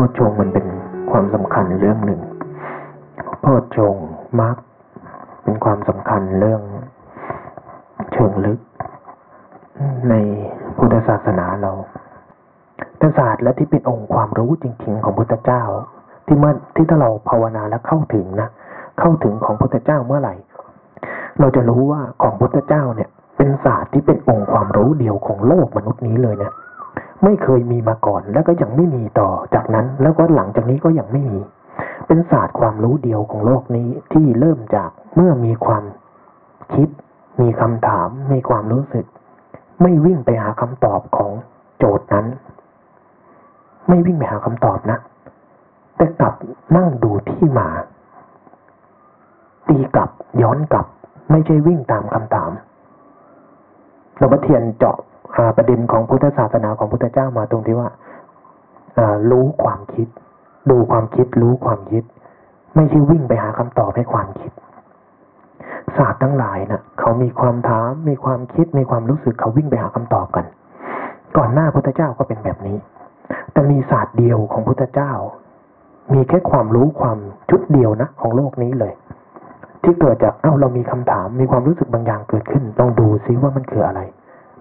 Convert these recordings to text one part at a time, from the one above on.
พชงมันเป็นความสำคัญเรื่องหนึ่งโพชงมักเป็นความสำคัญเรื่องเชิงลึก ในพุทธศาสนาเราแต่ศาสตร์และที่เป็นองค์ความรู้จริง ๆ ของพุทธเจ้า ที่เมื่อที่ถ้าเราภาวนาและเข้าถึงนะเข้าถึงของพุทธเจ้าเมื่อไหร่ เราจะรู้ว่าของพุทธเจ้าเนี่ย เป็นศาสตร์ที่เป็นองค์ความรู้เดียวของโลกมนุษย์นี้เลยนะ ไม่เคยมีมาก่อน แล้วก็ยังไม่มีต่อจากนั้น แล้วก็หลังจากนี้ก็ยังไม่มี เป็นศาสตร์ความรู้เดียวของโลกนี้ที่เริ่มจากเมื่อมีความคิด มีคำถาม มีความรู้สึก ไม่วิ่งไปหาคำตอบของโจทย์นั้น ไม่วิ่งไปหาคำตอบนะ แต่กลับนั่งดูที่มา ตีกลับย้อนกลับ ไม่ใช่วิ่งตามคำถามหลวงพ่อเทียนเจาะ ประเด็นของพุทธศาสนาของพุทธเจ้ามาตรงที่ว่ารู้ความคิด ดูความคิดรู้ความคิด ไม่ใช่วิ่งไปหาคำตอบให้ความคิด ศาสตร์ทั้งหลายนะ่ะ เขามีความถามมีความคิดมีความรู้สึกเขาวิ่งไปหาคำตอบกัน ก่อนหน้าพุทธเจ้าก็เป็นแบบนี้ แต่มีศาสตร์เดียวของพุทธเจ้า มีแค่ความรู้ความชุดเดียวนะของโลกนี้เลย ที่เกิดจากเอ้าเรามีคำถามมีความรู้สึกบางอย่างเกิดขึ้นลองดูซิว่ามันคืออะไร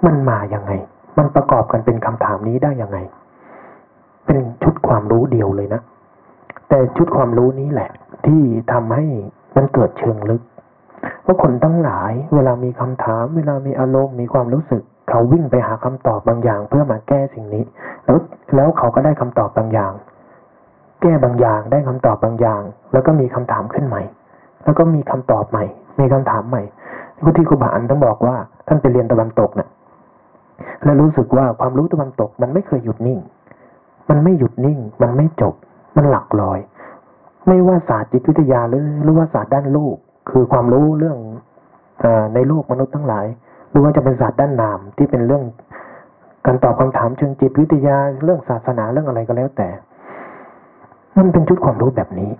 มันมาอย่างไง มันประกอบกันเป็นคำถามนี้ได้ยังไง เป็นชุดความรู้เดียวเลยนะ แต่ชุดความรู้นี้แหละ ที่ทำให้มันเกิดเชิงลึกว่าคนทั้งหลาย เวลามีคำถาม เวลามีอารมณ์มีความรู้สึก เขาวิ่งไปหาคำตอบบางอย่าง เพื่อมาแก้สิ่งนี้ แล้วแล้วเขาก็ได้คำตอบบางอย่าง แก้บางอย่างได้คำตอบบางอย่าง แล้วก็มีคำถามขึ้นใหม่ แล้วก็มีคำตอบใหม่ มีคำถามใหม่ที่ครูบาอันต้องบอกว่า ท่านไปเรียนตะวันตกเนะ่ย และรู้สึกว่าความรู้ตะวันตกมันไม่เคยหยุดนิ่ง มันไม่หยุดนิ่ง มันไม่จบ มันหลักลอย ไม่ว่าศาสตร์จิตวิทยาหรือหรือว่าศาสตร์ด้านลูก คือความรู้เรื่องอในโลกมนุษย์ทั้งหลาย หรือว่าจะเป็นศาสตร์ด้านนามที่เป็นเรื่องการตอบคำถามเชิงจิตวิทยาเรื่องศาสนาเรื่องอะไรก็แล้วแต่ มันเป็นชุดความรู้แบบนี้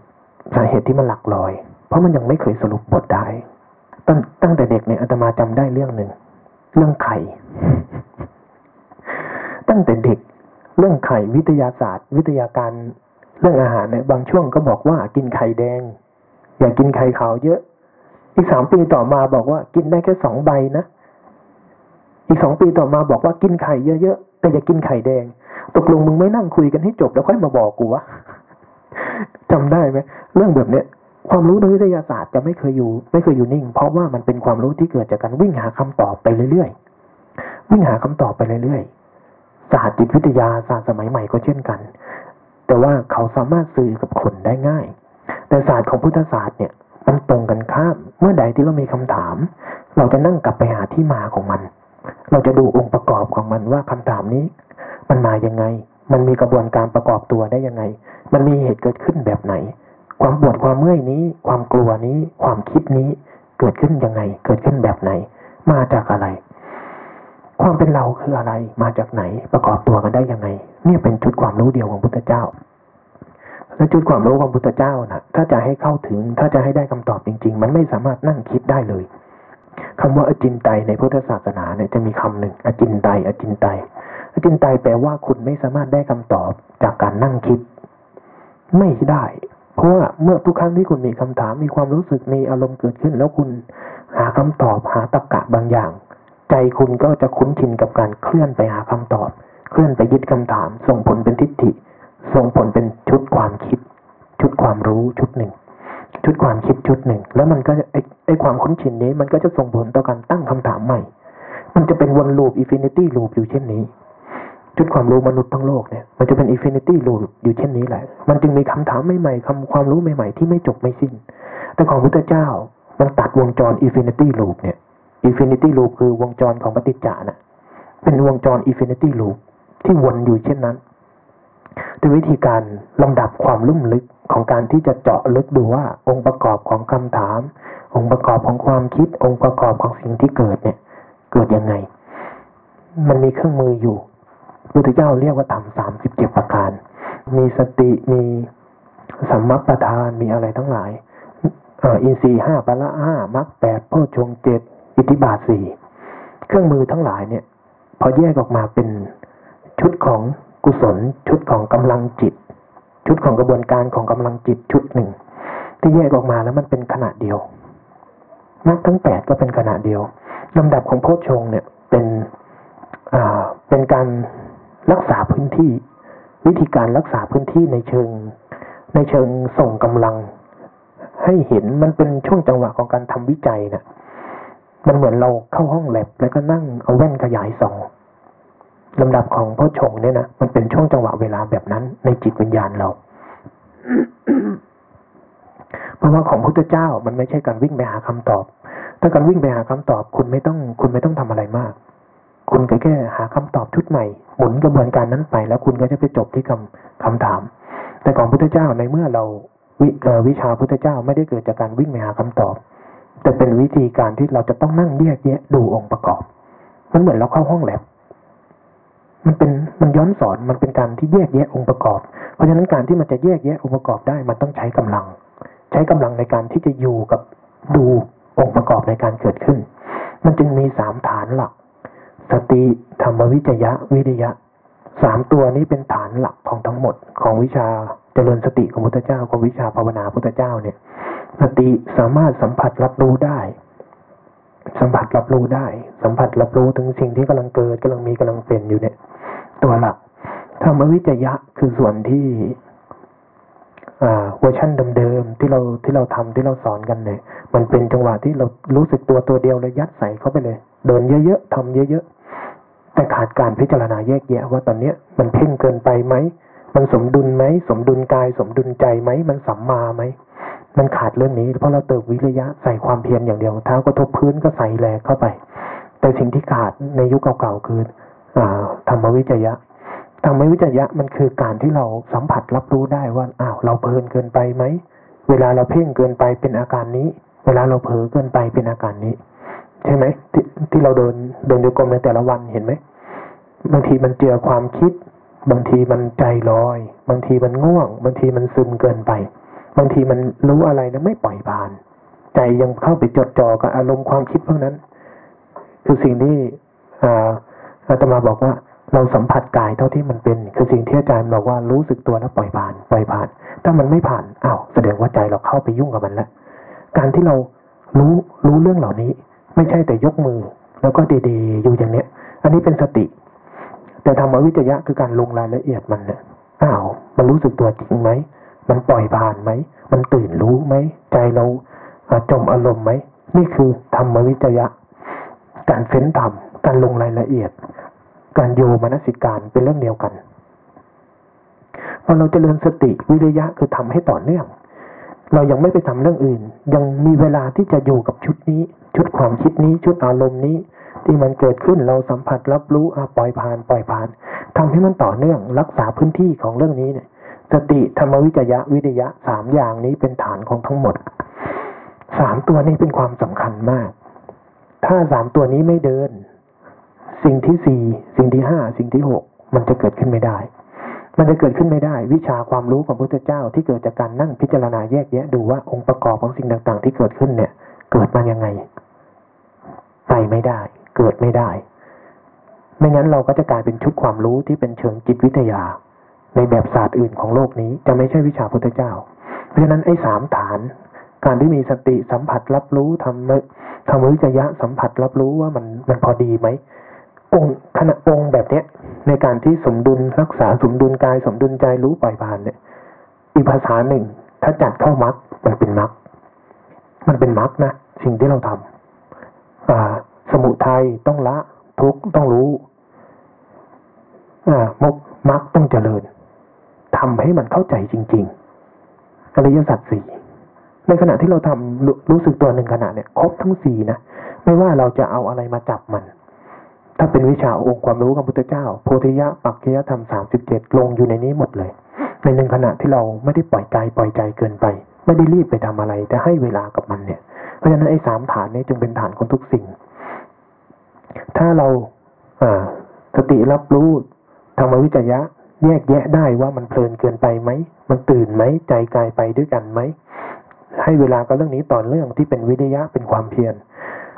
สาเหตุที่มันหลักลอย เพราะมันยังไม่เคยสรุปบทได้ตั้งแต่เด็กเนี่ยอาตมาจำได้เรื่องหนึ่ง เรื่องไข่ ตั้งแต่เด็กเรื่องไข่วิทยาศาสตร์ วิทยาการเรื่องอาหารเนี่ยบางช่วงก็บอกว่ากินไข่แดง อย่ากินไข่ขาวเยอะ อีกสามปีต่อมาบอกว่ากินได้แค่สองใบนะ อีกสองปีต่อมาบอกว่ากินไข่เยอะๆแต่อย่ากินไข่แดง ตกลงมึงไม่นั่งคุยกันให้จบแล้วค่อยมาบอกกูวะจำได้ไหมเรื่องแบบเนี้ย ความรู้ในวิทยาศาสตร์จะไม่เคยอยู่ ไม่เคยอยู่นิ่ง เพราะว่ามันเป็นความรู้ที่เกิดจากการวิ่งหาคำตอบไปเรื่อยๆ วิ่งหาคำตอบไปเรื่อยๆศาสตร์จิตวิทยาศาสตร์สมัยใหม่ก็เช่นกัน แต่ว่าเขาสามารถสื่อกับคนได้ง่าย แต่ศาสตร์ของพุทธศาสตร์เนี่ยมันตรงกันข้าม เมื่อใดที่เรามีคำถาม เราจะนั่งกลับไปหาที่มาของมัน เราจะดูองค์ประกอบของมันว่าคำถามนี้ มันมายังไง มันมีกระบวนการประกอบตัวได้ยังไง มันมีเหตุเกิดขึ้นแบบไหน ความปวดความเมื่อยนี้ ความกลัวนี้ ความคิดนี้ เกิดขึ้นยังไง เกิดขึ้นแบบไหน มาจากอะไร ความเป็นเราคืออะไร มาจากไหน ประกอบตัวกันได้ยังไง เนี่ยเป็นชุดความรู้เดียวของพุทธเจ้า และชุดความรู้ของพุทธเจ้านะถ้าจะให้เข้าถึง ถ้าจะให้ได้คำตอบจริง ๆ มันไม่สามารถนั่งคิดได้เลยคำว่าอจินไตในพุทธศาสนาเนี่ยจะมีคำหนึ่งอจินไตอจินไตอจินไตแปลว่าคุณไม่สามารถได้คำตอบจากการนั่งคิด ไม่ได้ เพราะว่าเมื่อทุกครั้งที่คุณมีคำถามมีความรู้สึกมีอารมณ์เกิดขึ้น แล้วคุณหาคำตอบหาตรรกะบางอย่าง ใจคุณก็จะคุ้นชินกับการเคลื่อนไปหาคำตอบ เคลื่อนไปยึดคำถาม ส่งผลเป็นทิฏฐิ ส่งผลเป็นชุดความคิด ชุดความรู้ชุดหนึ่ง ชุดความคิดชุดหนึ่ง แล้วมันก็ไอ้ไอ้ความคุ้นชินนี้ มันก็จะส่งผลต่อการตั้งคำถามใหม่ มันจะเป็นวน loop infinity loop อยู่เช่นนี้ ชุดความรู้มนุษย์ทั้งโลกเนี่ยมันจะเป็น infinity loop อยู่เช่นนี้แหละ มันจึงมีคำถามใหม่ๆคำความรู้ใหม่ๆ ที่ไม่จบไม่สิ้น แต่ของพุทธเจ้ามันตัดวงจร infinity loop เนี่ยinfinity loop คือวงจรของปฏิจจะนะเป็นวงจร infinity loop ที่วนอยู่เช่นนั้นด้วยวิธีการลำดับความลุ่มลึกของการที่จะเจาะลึกดูว่า องค์ประกอบของคำถาม องค์ประกอบของความคิด องค์ประกอบของสิ่งที่เกิดเนี่ย เกิดยังไง มันมีเครื่องมืออยู่ พุทธเจ้าเรียกว่าธรรมสามสิบเจ็ดประการ มีสติมีสัมมัปประธานมีอะไรทั้งหลายอินทรีห้าปละห้ามรรคแปดโพชงเจ็ดอิทธิบาทสี่เครื่องมือทั้งหลายเนี่ย พอแยกออกมาเป็นชุดของกุศล ชุดของกำลังจิต ชุดของกระบวนการของกำลังจิตชุดหนึ่ง ที่แยกออกมาแล้วมันเป็นขนาดเดียวมรรคทั้งแปดก็เป็นขนาดเดียวลำดับของโพชฌงเนี่ยเป็นอ่าเป็นการ รักษาพื้นที่ วิธีการรักษาพื้นที่ในเชิง ในเชิงส่งกำลัง ให้เห็นมันเป็นช่วงจังหวะของการทำวิจัยนะมันเหมือนเราเข้าห้องแลบแล้วก็นั่งเอาแว่นขยายส่องลำดับของพ่อชงเนี่ยนะมันเป็นช่วงจังหวะเวลาแบบนั้น ในจิตวิญญาณเราเพราะว่าของพุทธเจ้ามันไม่ใช่การวิ่งไปหาคำตอบ ถ้าการวิ่งไปหาคำตอบ คุณไม่ต้อง คุณไม่ต้องทำอะไรมาก คุณแค่หาคำตอบชุดใหม่ หมุนกระบวนการนั้นไป แล้วคุณก็จะไปจบที่คำคำถาม แต่ของพุทธเจ้าในเมื่อเราวิวิชาพุทธเจ้าไม่ได้เกิดจากการวิ่งไปหาคำตอบ แต่เป็นวิธีการที่เราจะต้องนั่งแยกแยะดูองค์ประกอบ มันเหมือนเราเข้าห้องแลบมันเป็นมันย้อนสอนมันเป็นการที่แยกแยะองค์ประกอบ เพราะฉะนั้นการที่มันจะแยกแยะองค์ประกอบได้ มันต้องใช้กำลัง ใช้กำลังในการที่จะอยู่กับดูองค์ประกอบในการเกิดขึ้น มันจึงมีสามฐานหลัก สติธรรมวิจยะวิริยะสามตัวนี้เป็นฐานหลักของทั้งหมดของวิชาเจริญสติของพุทธเจ้าของวิชาภาวนาพุทธเจ้าเนี่ย สติสามารถสัมผัสรับรู้ได้ สัมผัสรับรู้ได้ สัมผัสรับรู้ถึงสิ่งที่กำลังเกิดกำลังมีกำลังเป็นอยู่เนี่ย ตัวหลักธรรมวิจยะคือส่วนที่เวอร์ชันเดิมๆที่เราที่เราทำที่เราสอนกันเนี่ย มันเป็นจังหวะที่เรารู้สึกตัวตัวเดียวเลยยัดใส่เข้าไปเลย เดินเยอะๆทำเยอะๆ แต่ขาดการพิจารณาแยกแยะว่าตอนเนี้ยมันเพ่งเกินไปไหม มันสมดุลไหม สมดุลกาย สมดุลใจไหม มันสัมมาไหม มันขาดเรื่องนี้เพราะเราเติมวิริยะใส่ความเพียรอย่างเดียวเท้ากระทบพื้นก็ใส่แรงเข้าไป แต่สิ่งที่ขาดในยุคเก่าๆคืออธรรมวิจยะธรรมวิจยะมันคือการที่เราสัมผัสรับรู้ได้ว่าอ้าวเราเพลินเกินไปไหม เวลาเราเพ่งเกินไปเป็นอาการนี้ เวลาเราเผลอเกินไปเป็นอาการนี้ ใช่ไหมทที่เราเดินเดินโยกรมในแต่ละวันเห็นไหมบางทีมันเจอความคิด บางทีมันใจลอย บางทีมันง่วง บางทีมันซึมเกินไป บางทีมันรู้อะไรแล้วไม่ปล่อยผ่าน ใจยังเข้าไปจดจ่อกับอารมณ์ความคิดพวกนั้น คือสิ่งที่อาตมาบอกว่าเราสัมผัสกายเท่าที่มันเป็น คือสิ่งที่อาจารย์บอกว่ารู้สึกตัวแล้วปล่อยผ่าน ปล่อยผ่าน ถ้ามันไม่ผ่านอ้าวแสดงว่าใจเราเข้าไปยุ่งกับมันแล้วการที่เรารู้รู้เรื่องเหล่านี้ ไม่ใช่แต่ยกมือ แล้วก็ดีๆ อยู่อย่างเนี้ย อันนี้เป็นสติ แต่ธรรมวิจยะคือการลงรายละเอียดมันเนี่ยอ้าวมันรู้สึกตัวจริงไหมมันปล่อยผ่านไหมมันตื่นรู้ไหมใจเราจมอารมณ์ไหมนี่คือธรรมวิจยะ การเฟ้นธรรมการลงรายละเอียด การโยมนสิการเป็นเรื่องเดียวกันพอเราจเจริญสติวิริยะคือทำให้ต่อเนื่อง เรายังไม่ไปทำเรื่องอื่น ยังมีเวลาที่จะอยู่กับชุดนี้ ชุดความคิดนี้ชุดอารมณ์นี้ ที่มันเกิดขึ้นเราสัมผัสรับรู้อาปล่อยผ่าน ปล่อยผ่านทำให้มันต่อเนื่องรักษาพื้นที่ของเรื่องนี้เนี่ย สติธรรมวิจยะวิริยะสามอย่างนี้เป็นฐานของทั้งหมดสามตัวนี้เป็นความสำคัญมาก ถ้าสามตัวนี้ไม่เดิน สิ่งที่สี่สิ่งที่ห้าสิ่งที่หกมันจะเกิดขึ้นไม่ได้ มันจะเกิดขึ้นไม่ได้ วิชาความรู้ของพระพุทธเจ้าที่เกิดจากการนั่งพิจารณาแยกแยะดูว่าองค์ประกอบของสิ่งต่าง ๆ ที่เกิดขึ้นเนี่ย เกิดมายังไง ไปไม่ได้ เกิดไม่ได้ ไม่งั้นเราก็จะกลายเป็นชุดความรู้ที่เป็นเชิงจิตวิทยา ในแบบศาสตร์อื่นของโลกนี้จะไม่ใช่วิชาพุทธเจ้า เพราะฉะนั้นไอ้สามฐาน การที่มีสติสัมผัสรับรู้ทำทำวิจยะสัมผัสรับรู้ว่ามันมันพอดีไหมองค์ขณะองค์แบบเนี้ยในการที่สมดุลรักษาสมดุลกายสมดุลใจรู้ปล่อยผ่านเนี่ยอีกภาษาหนึ่ง ถ้าจัดเข้ามัดมันเป็นมัดมันเป็นมัดนะสิ่งที่เราทำอ่า สมุทัยต้องละ ทุกต้องรู้อ่ามกมักต้องเจริญทำให้มันเข้าใจจริง ๆ อริยสัจสี่ในขณะที่เราทำรู้สึกตัวหนึ่งขณะเนี่ยครบทั้งสี่นะ ไม่ว่าเราจะเอาอะไรมาจับมัน ถ้าเป็นวิชาองค์ความรู้ของพุทธเจ้า โพธิยะปักเคียธรรมสามสิบเจ็ดลงอยู่ในนี้หมดเลย ในหนึ่งขณะที่เราไม่ได้ปล่อยใจปล่อยใจเกินไป ไม่ได้รีบไปทำอะไร แต่ให้เวลากับมันเนี่ย เพราะฉะนั้นไอ้สามฐานนี้จึงเป็นฐานของทุกสิ่ง ถ้าเราสติรับรู้ธรรมวิจยะ แยกแยะได้ว่ามันเพลินเกินไปไหม มันตื่นไหม ใจกายไปด้วยกันไหม ให้เวลากับเรื่องนี้ต่อเรื่องที่เป็นวิทยะเป็นความเพียร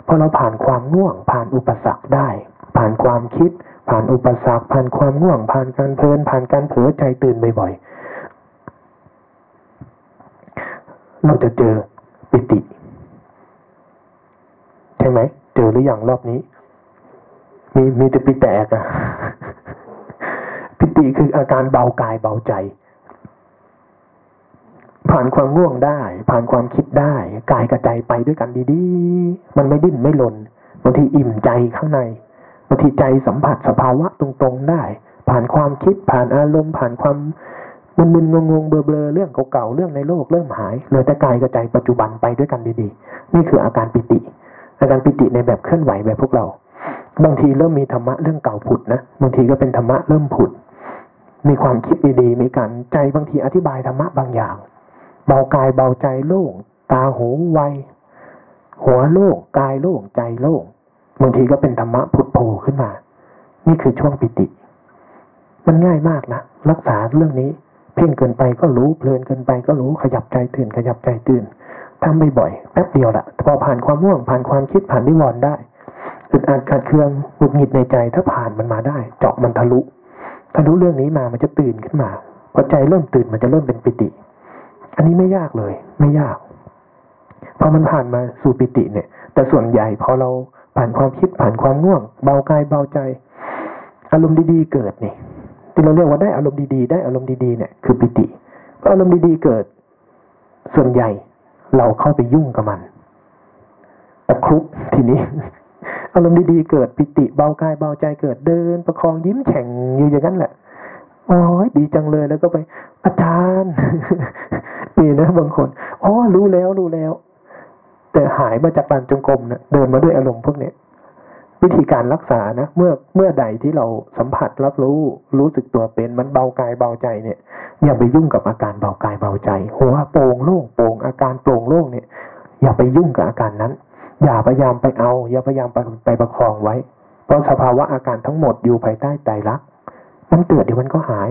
พอเราผ่านความง่วง ผ่านอุปสรรคได้ ผ่านความคิด ผ่านอุปสรรค ผ่านความง่วง ผ่านการเพลิน ผ่านการเผลอใจตื่นบ่อยๆเราจะเจอปิติ ใช่ไหมเจอหรืออยังรอบนี้ มีมีแต่ปิแตกอะปิติคืออาการเบากายเบาใจ ผ่านความง่วงได้ ผ่านความคิดได้ กายกับใจไปด้วยกันดีๆ มันไม่ดิ้นไม่หล่นบางทีอิ่มใจข้างในบางทีใจสัมผัสสภาวะตรงๆได้ ผ่านความคิดผ่านอารมณ์ ผ่านความมึนๆงงๆเบลอๆเรื่องเก่าๆเรื่องในโลกเริ่มหายเหลือแต่กายกับใจปัจจุบันไปด้วยกันดีๆ นี่คืออาการปิติ อาการปิติในแบบเคลื่อนไหวแบบพวกเรา บางทีเริ่มมีธรรมะเรื่องเก่าผุดนะบางทีก็เป็นธรรมะเริ่มผุด มีความคิดดีๆมีการใจบางทีอธิบายธรรมะบางอย่าง เบากายเบาใจโล่งตาหูไวหัวโล่งกายโล่งใจโล่งบางทีก็เป็นธรรมะผุดโผล่ขึ้นมา นี่คือช่วงปิติ มันง่ายมากนะรักษาเรื่องนี้ เพ่งเกินไปก็รู้เพลินเกินไปก็รู้ขยับใจตื่นขยับใจตื่น ทำบ่อยๆแป๊บเดียวละพอผ่านความม่วงผ่านความคิดผ่านนิวรณ์ได้อึดอัดขัดเคืองหงุดหงิดในใจถ้าผ่านมันมาได้ เจาะมันทะลุทะลุเรื่องนี้มามันจะตื่นขึ้นมาพอใจเริ่มตื่นมันจะเริ่มเป็นปิติ อันนี้ไม่ยากเลย ไม่ยากพอมันผ่านมาสู่ปิติเนี่ย แต่ส่วนใหญ่พอเราผ่านความคิดผ่านความง่วง เบากายเบาใจ อารมณ์ดีๆเกิดนี่ที่เราเรียกว่าได้อารมณ์ดีๆ ได้อารมณ์ดีๆเนี่ยคือปิติอารมณ์ดีๆเกิด ส่วนใหญ่ เราเข้าไปยุ่งกับมันตะครุบทีนี้ อารมณ์ดีๆเกิดปิติเบากายเบาใจเกิดเดิน ประคองยิ้มแฉ่งอยู่อย่างนั้นแหละโอ้ยดีจังเลยแล้วก็ไป อาจารย์มีนะบางคนอ๋อรู้แล้วรู้แล้ว แต่หายมาจากลานจงกรมเนะเดินมาด้วยอารมณ์พวกเนี้ย วิธีการรักษานะ เมื่อเมื่อใดที่เราสัมผัสรับรู้รู้สึกตัวเป็นมันเบากายเบาใจเนี่ย อย่าไปยุ่งกับอาการเบากายเบาใจหัวโปร่งโล่งโปร่งอาการโปร่งโล่งเนี่ย อย่าไปยุ่งกับอาการนั้น อย่าพยายามไปเอา อย่าพยายามไปไปประคองไว้ เพราะสภาวะอาการทั้งหมดอยู่ภายใต้ใจรักมันเกิดเดี๋ยวมันก็หาย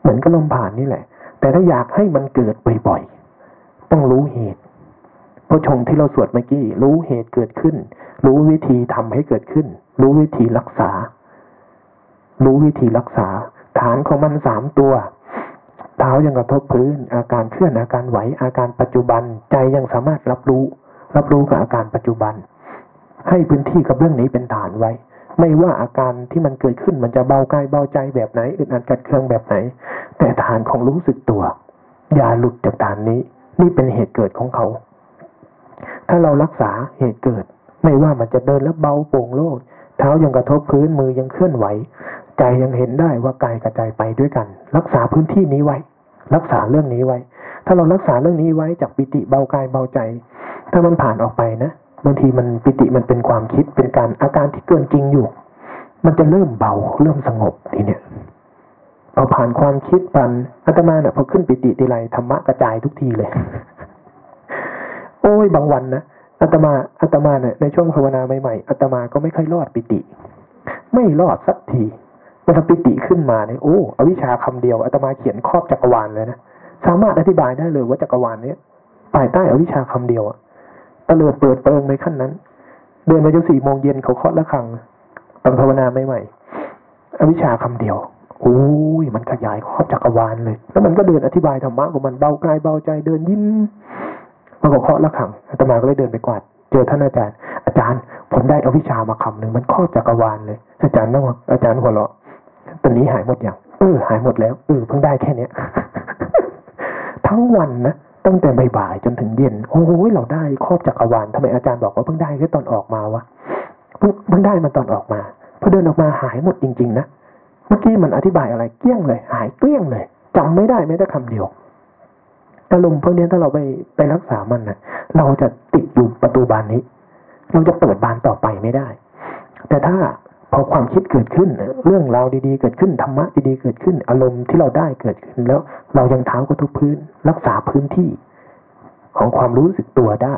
เหมือนกับลมผ่านนี่แหละ แต่ถ้าอยากให้มันเกิดบ่อยๆต้องรู้เหตุพระชงที่เราสวดเมื่อกี้รู้เหตุเกิดขึ้นรู้วิธีทำให้เกิดขึ้น รู้วิธีรักษา รู้วิธีรักษา ฐานของมันสามตัว เท้ายังกระทบพื้น อาการเคลื่อนอาการไหวอาการปัจจุบัน ใจยังสามารถรับรู้ รับรู้กับอาการปัจจุบัน ให้พื้นที่กับเรื่องนี้เป็นฐานไว้ ไม่ว่าอาการที่มันเกิดขึ้นมันจะเบากายเบาใจแบบไหนอึดอัดกัดเคืองแบบไหน แต่ฐานของรู้สึกตัว อย่าหลุดจากฐานนี้ นี่เป็นเหตุเกิดของเขา ถ้าเรารักษาเหตุเกิด ไม่ว่ามันจะเดินแล้วเบาโปร่งโล่งเท้ายังกระทบพื้นมือยังเคลื่อนไหว ใจยังเห็นได้ว่ากายกระจายไปด้วยกัน รักษาพื้นที่นี้ไว้ รักษาเรื่องนี้ไว้ ถ้าเรารักษาเรื่องนี้ไว้จากปิติเบากายเบาใจ ถ้ามันผ่านออกไปนะบางทีมันปิติมันเป็นความคิดเป็นการอาการที่เกินจริงอยู่ มันจะเริ่มเบาเริ่มสงบทีเนี้ยพอผ่านความคิดปันอาตมาเนี่ยพอขึ้นปิติทีไรธรรมะกระจายทุกทีเลย โอ้ยบางวันนะ อาตมาอาตมาเนี่ยในช่วงภาวนาใหม่ๆอาตมาก็ไม่ค่อยรอดปิติ ไม่รอดสักทีเวลาปิติขึ้นมาเนี่ยโอ้อวิชชาคำเดียวอาตมาเขียนครอบจักรวาลเลยนะสามารถอธิบายได้เลยว่าจักรวาลเนี้ยภายใต้อวิชชาคำเดียวอะตะเลิดเปิดเปิงในขั้นนั้น เดินมาจนสี่โมงเย็นเขาเคาะละครังตอนภาวนาใหม่ๆอวิชชาคำเดียวโอ้ยมันขยายครอบจักรวาลเลย แล้วมันก็เดินอธิบายธรรมะของมันเบากายเบาใจเดินยิ้ม มันก็เคาะละครังอาตมาก็เลยเดินไปกวาด เจอท่านอาจารย์ อาจารย์ ผมได้อวิชามาคำหนึ่งมันครอบจักรวาลเลย อาจารย์นั่งอาจารย์หัวเราะตอนนี้หายหมดอย่างเออหายหมดแล้วเออเพิ่งได้แค่เนี้ยทั้งวันนะตั้งแต่บ่ายจนถึงเย็น โอ้โหเราได้ครอบจักรวาลทำไมอาจารย์บอกว่าเพิ่งได้แค่ตอนออกมาวะเพิ่งเพิ่งได้มาตอนออกมาพอเดินออกมาหายหมดจริง ๆ นะเมื่อกี้มันอธิบายอะไรเกลี้ยงเลย หายเกลี้ยงเลยจำไม่ได้แม้แต่คำเดียว อารมณ์พวกนี้ถ้าเราไปไปรักษามันนะเราจะติดอยู่ประตูบานนี้ เราจะเปิดบานต่อไปไม่ได้ แต่ถ้าพอความคิดเกิดขึ้น เรื่องราวดีๆ เกิดขึ้นธรรมะดีๆเกิดขึ้น อารมณ์ที่เราได้เกิดขึ้นแล้ว เรายังเท้ากระทุกพื้น รักษาพื้นที่ ของความรู้สึกตัวได้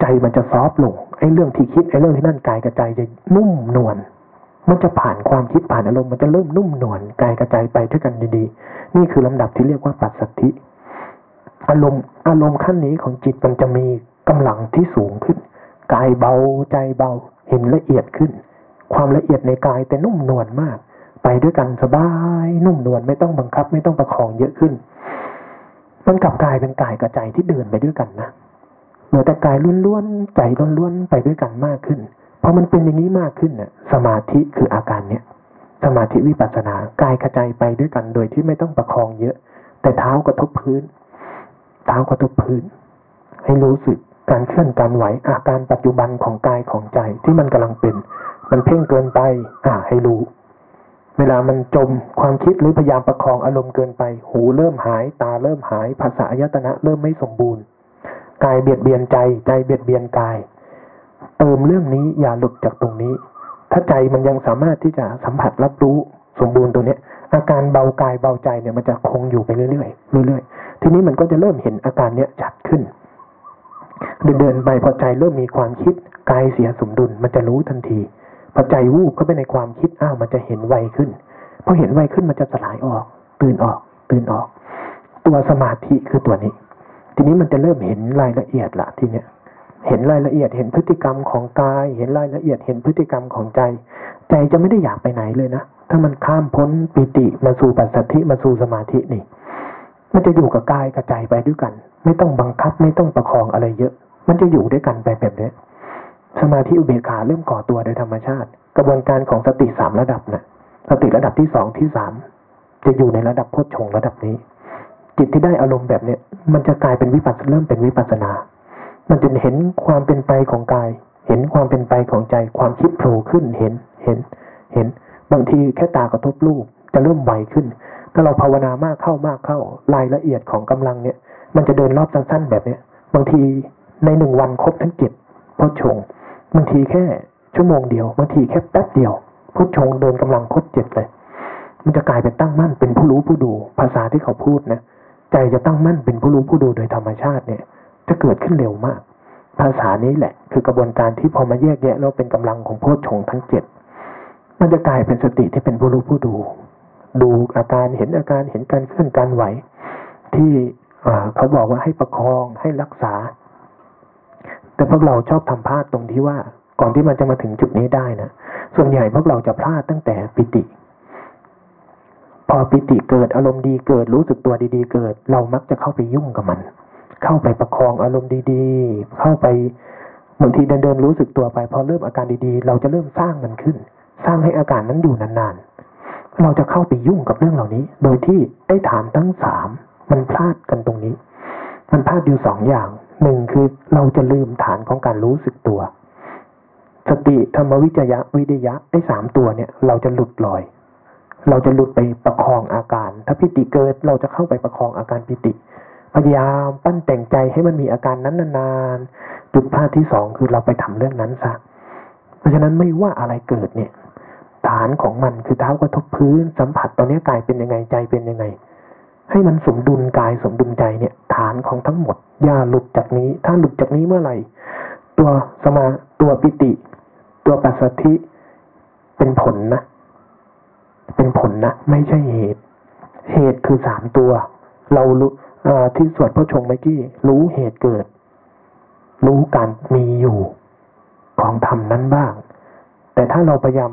ใจมันจะซอฟลงไอ้เรื่องที่คิดไอ้เรื่องที่นั่นกายกระใจจะนุ่มนวลมันจะผ่านความคิดผ่านอารมณ์มันจะเริ่มนุ่มนวลกายกระจายไปด้วยกันดีๆ นี่คือลำดับที่เรียกว่าปัสสัทธิ อารมณ์อารมณ์ขั้นนี้ของจิตมันจะมีกำลังที่สูงขึ้น กายเบาใจเบาเห็นละเอียดขึ้น ความละเอียดในกายแต่นุ่มนวลมาก ไปด้วยกันสบายนุ่มนวลไม่ต้องบังคับ ไม่ต้องประคองเยอะขึ้น มันกลับกลายเป็นกายกับใจที่เดินไปด้วยกันนะเหลือแต่กายล้วนๆใจล้วนๆไปด้วยกันมากขึ้นพอมันเป็นอย่างนี้มากขึ้นเนี่ยสมาธิคืออาการเนี้ยสมาธิวิปัสสนากายกระจายไปด้วยกันโดยที่ไม่ต้องประคองเยอะ แต่เท้ากระทบพื้น เท้ากระทบพื้น ให้รู้สึกการเคลื่อนการไหวอาการปัจจุบันของกายของใจที่มันกำลังเป็น มันเพ่งเกินไป อ่า ให้รู้ เวลามันจมความคิดหรือพยายามประคองอารมณ์เกินไป หูเริ่มหาย ตาเริ่มหายภาษาอายตนะเริ่มไม่สมบูรณ์กายเบียดเบียนใจใจเบียดเบียนกายเติมเรื่องนี้อย่าหลุดจากตรงนี้ ถ้าใจมันยังสามารถที่จะสัมผัสรับรู้สมบูรณ์ตัวเนี้ย อาการเบากายเบาใจเนี่ยมันจะคงอยู่ไปเรื่อยๆเรื่อยๆทีนี้มันก็จะเริ่มเห็นอาการเนี้ยชัดขึ้นเดินไปพอใจเริ่มมีความคิดกายเสียสมดุลมันจะรู้ทันทีพอใจวูบเข้าไปในความคิดอ้าวมันจะเห็นไวขึ้นพอเห็นไวขึ้นมันจะสลายออก ตื่นออก ตื่นออก ตัวสมาธิคือตัวนี้ ทีนี้มันจะเริ่มเห็นรายละเอียดละทีเนี้ยเห็นรายละเอียดเห็นพฤติกรรมของกาย เห็นรายละเอียดเห็นพฤติกรรมของใจ ใจจะไม่ได้อยากไปไหนเลยนะ ถ้ามันข้ามพ้นปิติมาสู่ปัสสัทธิมาสู่สมาธินี่ มันจะอยู่กับกายกับใจไปด้วยกัน ไม่ต้องบังคับไม่ต้องประคองอะไรเยอะ มันจะอยู่ด้วยกันไปแบบนี้สมาธิอุเบกขาเริ่มก่อตัวโดยธรรมชาติ กระบวนการของสติสามระดับนะสติระดับที่สองที่สามจะอยู่ในระดับโพชฌงระดับนี้ จิตที่ได้อารมณ์แบบเนี้ยมันจะกลายเป็นวิปัสสนาเริ่มเป็นวิปัสสนา มันจะเห็นความเป็นไปของกาย เห็นความเป็นไปของใจ ความคิดโผล่ขึ้นเห็น เห็น เห็น บางทีแค่ตากระทบรูปจะเริ่มไวขึ้น ถ้าเราภาวนามากเข้ามากเข้ารายละเอียดของกำลังเนี่ย มันจะเดินรอบสั้นๆแบบเนี้ย บางทีในหนึ่งวันครบทั้งเจ็ดพุทชง บางทีแค่ชั่วโมงเดียว บางทีแค่แป๊บเดียวพุทชงเดินกำลังครบเจ็ดเลย มันจะกลายเป็นตั้งมั่นเป็นผู้รู้ผู้ดู ภาษาที่เขาพูดนะ ใจจะตั้งมั่นเป็นผู้รู้ผู้ดูโดยธรรมชาติเนี่ย จะเกิดขึ้นเร็วมาก ภาษานี้แหละ คือกระบวนการที่พอมาแยกแยะแล้วเป็นกำลังของโพชงทั้งเจ็ด มันจะกลายเป็นสติที่เป็นผู้รู้ผู้ดู ดูอาการเห็นอาการเห็นการเคลื่อนการไหว ที่เขาบอกว่าให้ประคองให้รักษา แต่พวกเราชอบทำพลาดตรงที่ว่า ก่อนที่มันจะมาถึงจุดนี้ได้นะส่วนใหญ่พวกเราจะพลาดตั้งแต่ปิติ พอปิติเกิดอารมณ์ดีเกิดรู้สึกตัวดีๆ เกิด เรามักจะเข้าไปยุ่งกับมัน เข้าไปประคองอารมณ์ดีๆ เข้าไปบางทีเดินเดินรู้สึกตัวไป พอเริ่มอาการดีๆ เราจะเริ่มสร้างมันขึ้น สร้างให้อาการนั้นอยู่นานๆ เราจะเข้าไปยุ่งกับเรื่องเหล่านี้ โดยที่ได้ฐานทั้งสามมันพลาดกันตรงนี้ มันพลาดอยู่สองอย่างหนึ่งคือเราจะลืมฐานของการรู้สึกตัว สติธรรมวิจยะวิทยะไอ้สามตัวเนี่ย เราจะหลุดลอย เราจะหลุดไปประคองอาการ ถ้าพิติเกิดเราจะเข้าไปประคองอาการพิติพยายามปั้นแต่งใจให้มันมีอาการนั้นนานๆจุดพลาดที่สองคือเราไปทำเรื่องนั้นซะเพราะฉะนั้นไม่ว่าอะไรเกิดเนี่ย ฐานของมันคือเท้ากระทบพื้นสัมผัสตอนนี้กายเป็นยังไงใจเป็นยังไง ให้มันสมดุลกายสมดุลใจเนี่ย ฐานของทั้งหมด อย่าหลุดจากนี้ ถ้าหลุดจากนี้เมื่อไหร่ ตัวสมาตัวปิติ ตัวปัสสธิเป็นผลนะ เป็นผลนะ ไม่ใช่เหตุ เหตุคือสามตัว เรารู้ที่สวดพระชงเมื่อกี้ รู้เหตุเกิด รู้การมีอยู่ของธรรมนั้นบ้าง แต่ถ้าเราพยายาม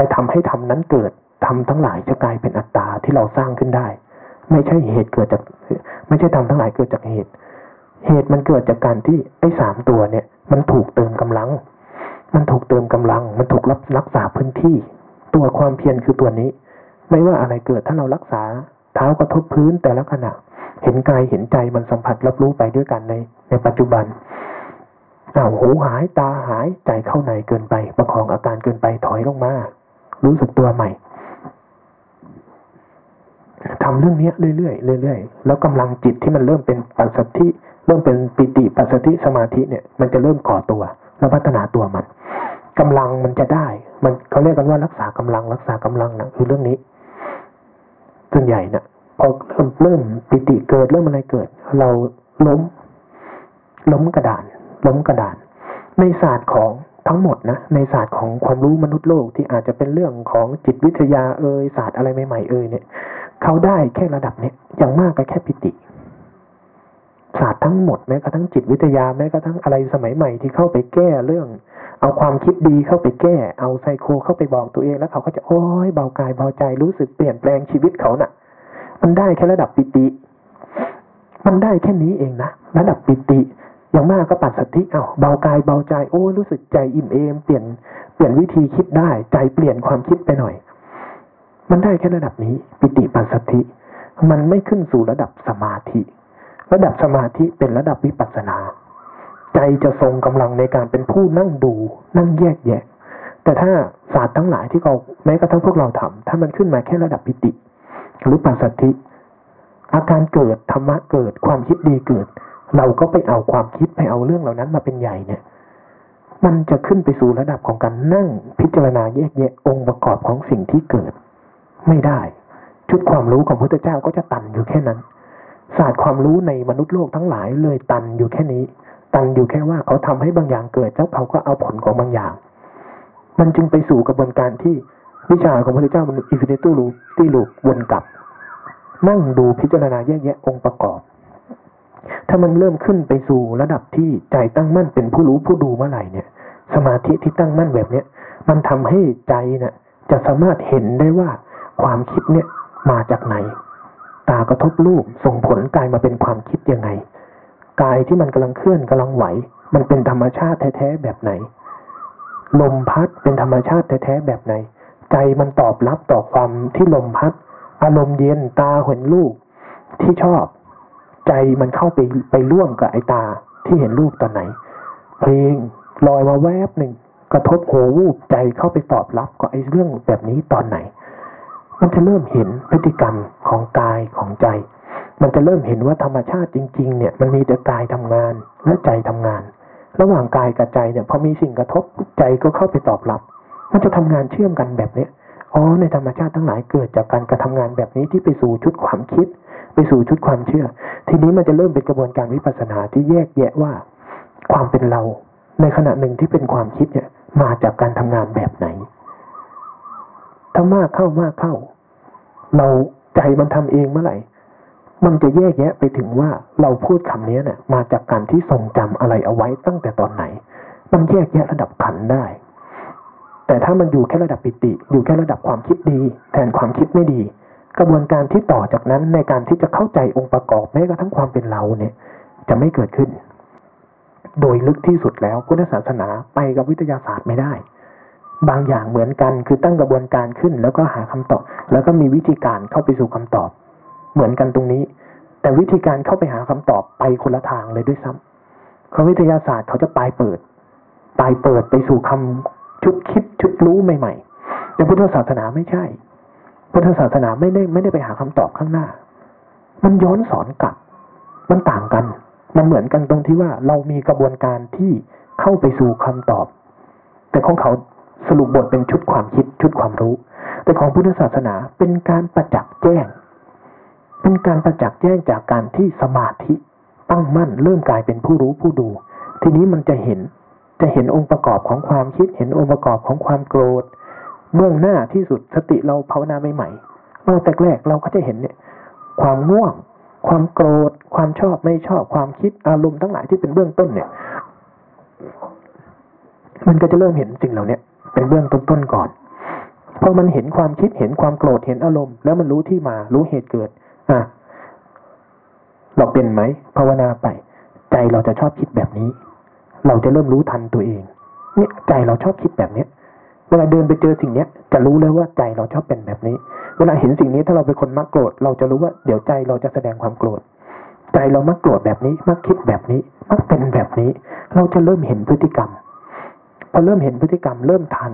ไปทำให้ธรรมนั้นเกิดธรรมทั้งหลายจะกลายเป็นอัตตาที่เราสร้างขึ้นได้ ไม่ใช่เหตุเกิดจาก ไม่ใช่ธรรมทั้งหลายเกิดจากเหตุ เหตุมันเกิดจากการที่ไอ้สามตัวเนี่ย มันถูกเติมกำลัง มันถูกเติมกำลัง มันถูกรับรักษาพื้นที่ ตัวความเพียรคือตัวนี้ ไม่ว่าอะไรเกิดถ้าเรารักษา เท้ากระทบพื้นแต่ละขณะ เห็นกายเห็นใจมันสัมผัสรับรู้ไปด้วยกันในในปัจจุบันอ้าวหูหายตาหายใจเข้าในเกินไป ประคองอาการเกินไปถอยลงมา รู้สึกตัวใหม่ทำเรื่องนี้เรื่อยๆเรื่อยๆแล้วกำลังจิตที่มันเริ่มเป็นปัสสธิเริ่มเป็นปิติปัสสธิสมาธิเนี่ย มันจะเริ่มก่อตัว แล้วพัฒนาตัวมันกำลังมันจะได้ มันเขาเรียกกันว่ารักษากำลังรักษากำลังนะคือเรื่องนี้ส่วนใหญ่นะพอเริ่มเริ่มปิติเกิดเริ่มอะไรเกิด เราล้ม ล้มกระดาน ล้มกระดาน ในศาสตร์ของ ทั้งหมดนะในศาสตร์ของความรู้มนุษย์โลกที่อาจจะเป็นเรื่องของจิตวิทยาเอยศาสตร์อะไรใหม่ๆเอยเนี่ยเขาได้แค่ระดับเนี้ยอย่างมากก็แค่ปิติ ศาสตร์ทั้งหมดแม้กระทั่งจิตวิทยาแม้กระทั่งอะไรสมัยใหม่ที่เข้าไปแก้เรื่อง เอาความคิดดีเข้าไปแก้ เอาไซโคเข้าไปบอกตัวเอง แล้วเขาก็จะโอ้ยเบากายเบาใจรู้สึกเปลี่ยนแปลงชีวิตเขานะ่ะ มันได้แค่ระดับปิติ มันได้แค่นี้เองนะระดับปิติ อย่างมากก็ปัสสัทธิเอา้าเบากายเบาใจโอ้รู้สึกใจอิ่มเอมเปลี่ยนเปลี่ยนวิธีคิดได้ ใจเปลี่ยนความคิดไปหน่อย มันได้แค่ระดับนี้ ปิติปัสสัทธิ มันไม่ขึ้นสู่ระดับสมาธิ ระดับสมาธิเป็นระดับวิปัสสนา ใจจะทรงกำลังในการเป็นผู้นั่งดู นั่งแยกแยะ แต่ถ้าศาสตร์ทั้งหลายที่เราแม้กระทั่งพวกเราทำถ้ามันขึ้นมาแค่ระดับปิติ หรือปัสสัทธิ อาการเกิดธรรมะเกิดความคิดดีเกิด เราก็ไปเอาความคิดไปเอาเรื่องเหล่านั้นมาเป็นใหญ่เนี่ย มันจะขึ้นไปสู่ระดับของการนั่งพิจารณาแยกแยะองค์ประกอบของสิ่งที่เกิด ไม่ได้ ชุดความรู้ของพระพุทธเจ้าก็จะตันอยู่แค่นั้น ศาสตร์ความรู้ในมนุษย์โลกทั้งหลายเลยตันอยู่แค่นี้ ตันอยู่แค่ว่าเขาทำให้บางอย่างเกิดแล้วเขาก็เอาผลของบางอย่าง มันจึงไปสู่กระบวนการที่วิชาของพระพุทธเจ้ามัน infinity loop infinity loop วนกลับ นั่งดูพิจารณาแยกแยะองค์ประกอบ ถ้ามันเริ่มขึ้นไปสู่ระดับที่ใจตั้งมั่นเป็นผู้รู้ผู้ดูเมื่อไหร่เนี่ย สมาธิที่ตั้งมั่นแบบเนี้ยมันทำให้ใจเนี่ยจะสามารถเห็นได้ว่าความคิดเนี่ยมาจากไหน ตากระทบรูปส่งผลกายมาเป็นความคิดยังไงกายที่มันกำลังเคลื่อนกำลังไหว มันเป็นธรรมชาติแท้ๆแบบไหน ลมพัดเป็นธรรมชาติแท้ๆแบบไหน ใจมันตอบรับต่อความที่ลมพัด อารมณ์เย็นตาเห็นรูปที่ชอบ ใจมันเข้าไปไปร่วมกับไอตาที่เห็นรูปตอนไหน เพลงลอยมาแวบหนึ่งกระทบหัววูบใจเข้าไปตอบรับกับไอเรื่องแบบนี้ตอนไหน มันจะเริ่มเห็นพฤติกรรมของกายของใจ มันจะเริ่มเห็นว่าธรรมชาติจริง ๆ เนี่ยมันมีแต่กายทำงานและใจทำงาน ระหว่างกายกับใจเนี่ยพอมีสิ่งกระทบใจก็เข้าไปตอบรับ มันจะทำงานเชื่อมกันแบบเนี้ยอ๋อในธรรมชาติทั้งหลายเกิดจากการกระทำงานแบบนี้ที่ไปสู่ชุดความคิด ไปสู่ชุดความเชื่อ ทีนี้มันจะเริ่มเป็นกระบวนการวิปัสสนาที่แยกแยะว่าความเป็นเรา ในขณะหนึ่งที่เป็นความคิดเนี่ย มาจากการทำงานแบบไหน ถ้ามากเข้ามากเข้า เราใจมันทำเองเมื่อไหร่ มันจะแยกแยะไปถึงว่าเราพูดคำนี้เนี่ยมาจากการที่ทรงจำอะไรเอาไว้ตั้งแต่ตอนไหน มันแยกแยะระดับขันได้ แต่ถ้ามันอยู่แค่ระดับปิติ อยู่แค่ระดับความคิดดี แทนความคิดไม่ดี กระบวนการที่ต่อจากนั้นในการที่จะเข้าใจองค์ประกอบแม้กระทั่งความเป็นเราเนี่ยจะไม่เกิดขึ้น โดยลึกที่สุดแล้วพุทธศาสนาไปกับวิทยาศาสตร์ไม่ได้ บางอย่างเหมือนกันคือตั้งกระบวนการขึ้น แล้วก็หาคำตอบ แล้วก็มีวิธีการเข้าไปสู่คำตอบ เหมือนกันตรงนี้ แต่วิธีการเข้าไปหาคำตอบไปคนละทางเลยด้วยซ้ำเขาวิทยาศาสตร์เขาจะปลายเปิดปลายเปิดไปสู่คำชุดคิดชุดรู้ใหม่ ๆ แต่พุทธศาสนาไม่ใช่ พุทธศาสนาไม่ได้ไม่ได้ไปหาคำตอบข้างหน้า มันย้อนสอนกลับ มันต่างกัน มันเหมือนกันตรงที่ว่าเรามีกระบวนการที่เข้าไปสู่คำตอบ แต่ของเขาสรุปบทเป็นชุดความคิดชุดความรู้ แต่ของพุทธศาสนาเป็นการประจักษ์แจ้ง เป็นการประจักษ์แจ้งจากการที่สมาธิตั้งมั่นเริ่มกลายเป็นผู้รู้ผู้ดู ทีนี้มันจะเห็นจะเห็นองค์ประกอบของความคิด เห็นองค์ประกอบของความโกรธ เบื้องหน้าที่สุดสติเราภาวนาใหม่ๆเราแต่แรกเราก็จะเห็นเนี่ย ความง่วง ความโกรธ ความชอบไม่ชอบความคิดอารมณ์ทั้งหลายที่เป็นเบื้องต้นเนี่ย มันก็จะเริ่มเห็นสิ่งเหล่านี้เป็นเบื้องต้นๆก่อนพอมันเห็นความคิดเห็นความโกรธเห็นอารมณ์ แล้วมันรู้ที่มารู้เหตุเกิด อะ เราเป็นไหมภาวนาไป ใจเราจะชอบคิดแบบนี้ เราจะเริ่มรู้ทันตัวเอง เนี่ยใจเราชอบคิดแบบเนี้ย เวลาเดินไปเจอสิ่งเนี้ย จะรู้เลยว่าใจเราชอบเป็นแบบนี้ เวลาเห็นสิ่งนี้ถ้าเราเป็นคนมักโกรธเราจะรู้ว่าเดี๋ยวใจเราจะแสดงความโกรธ ใจเรามักโกรธแบบนี้ มักคิดแบบนี้ มักเป็นแบบนี้ เราจะเริ่มเห็นพฤติกรรม พอเริ่มเห็นพฤติกรรมเริ่มทัน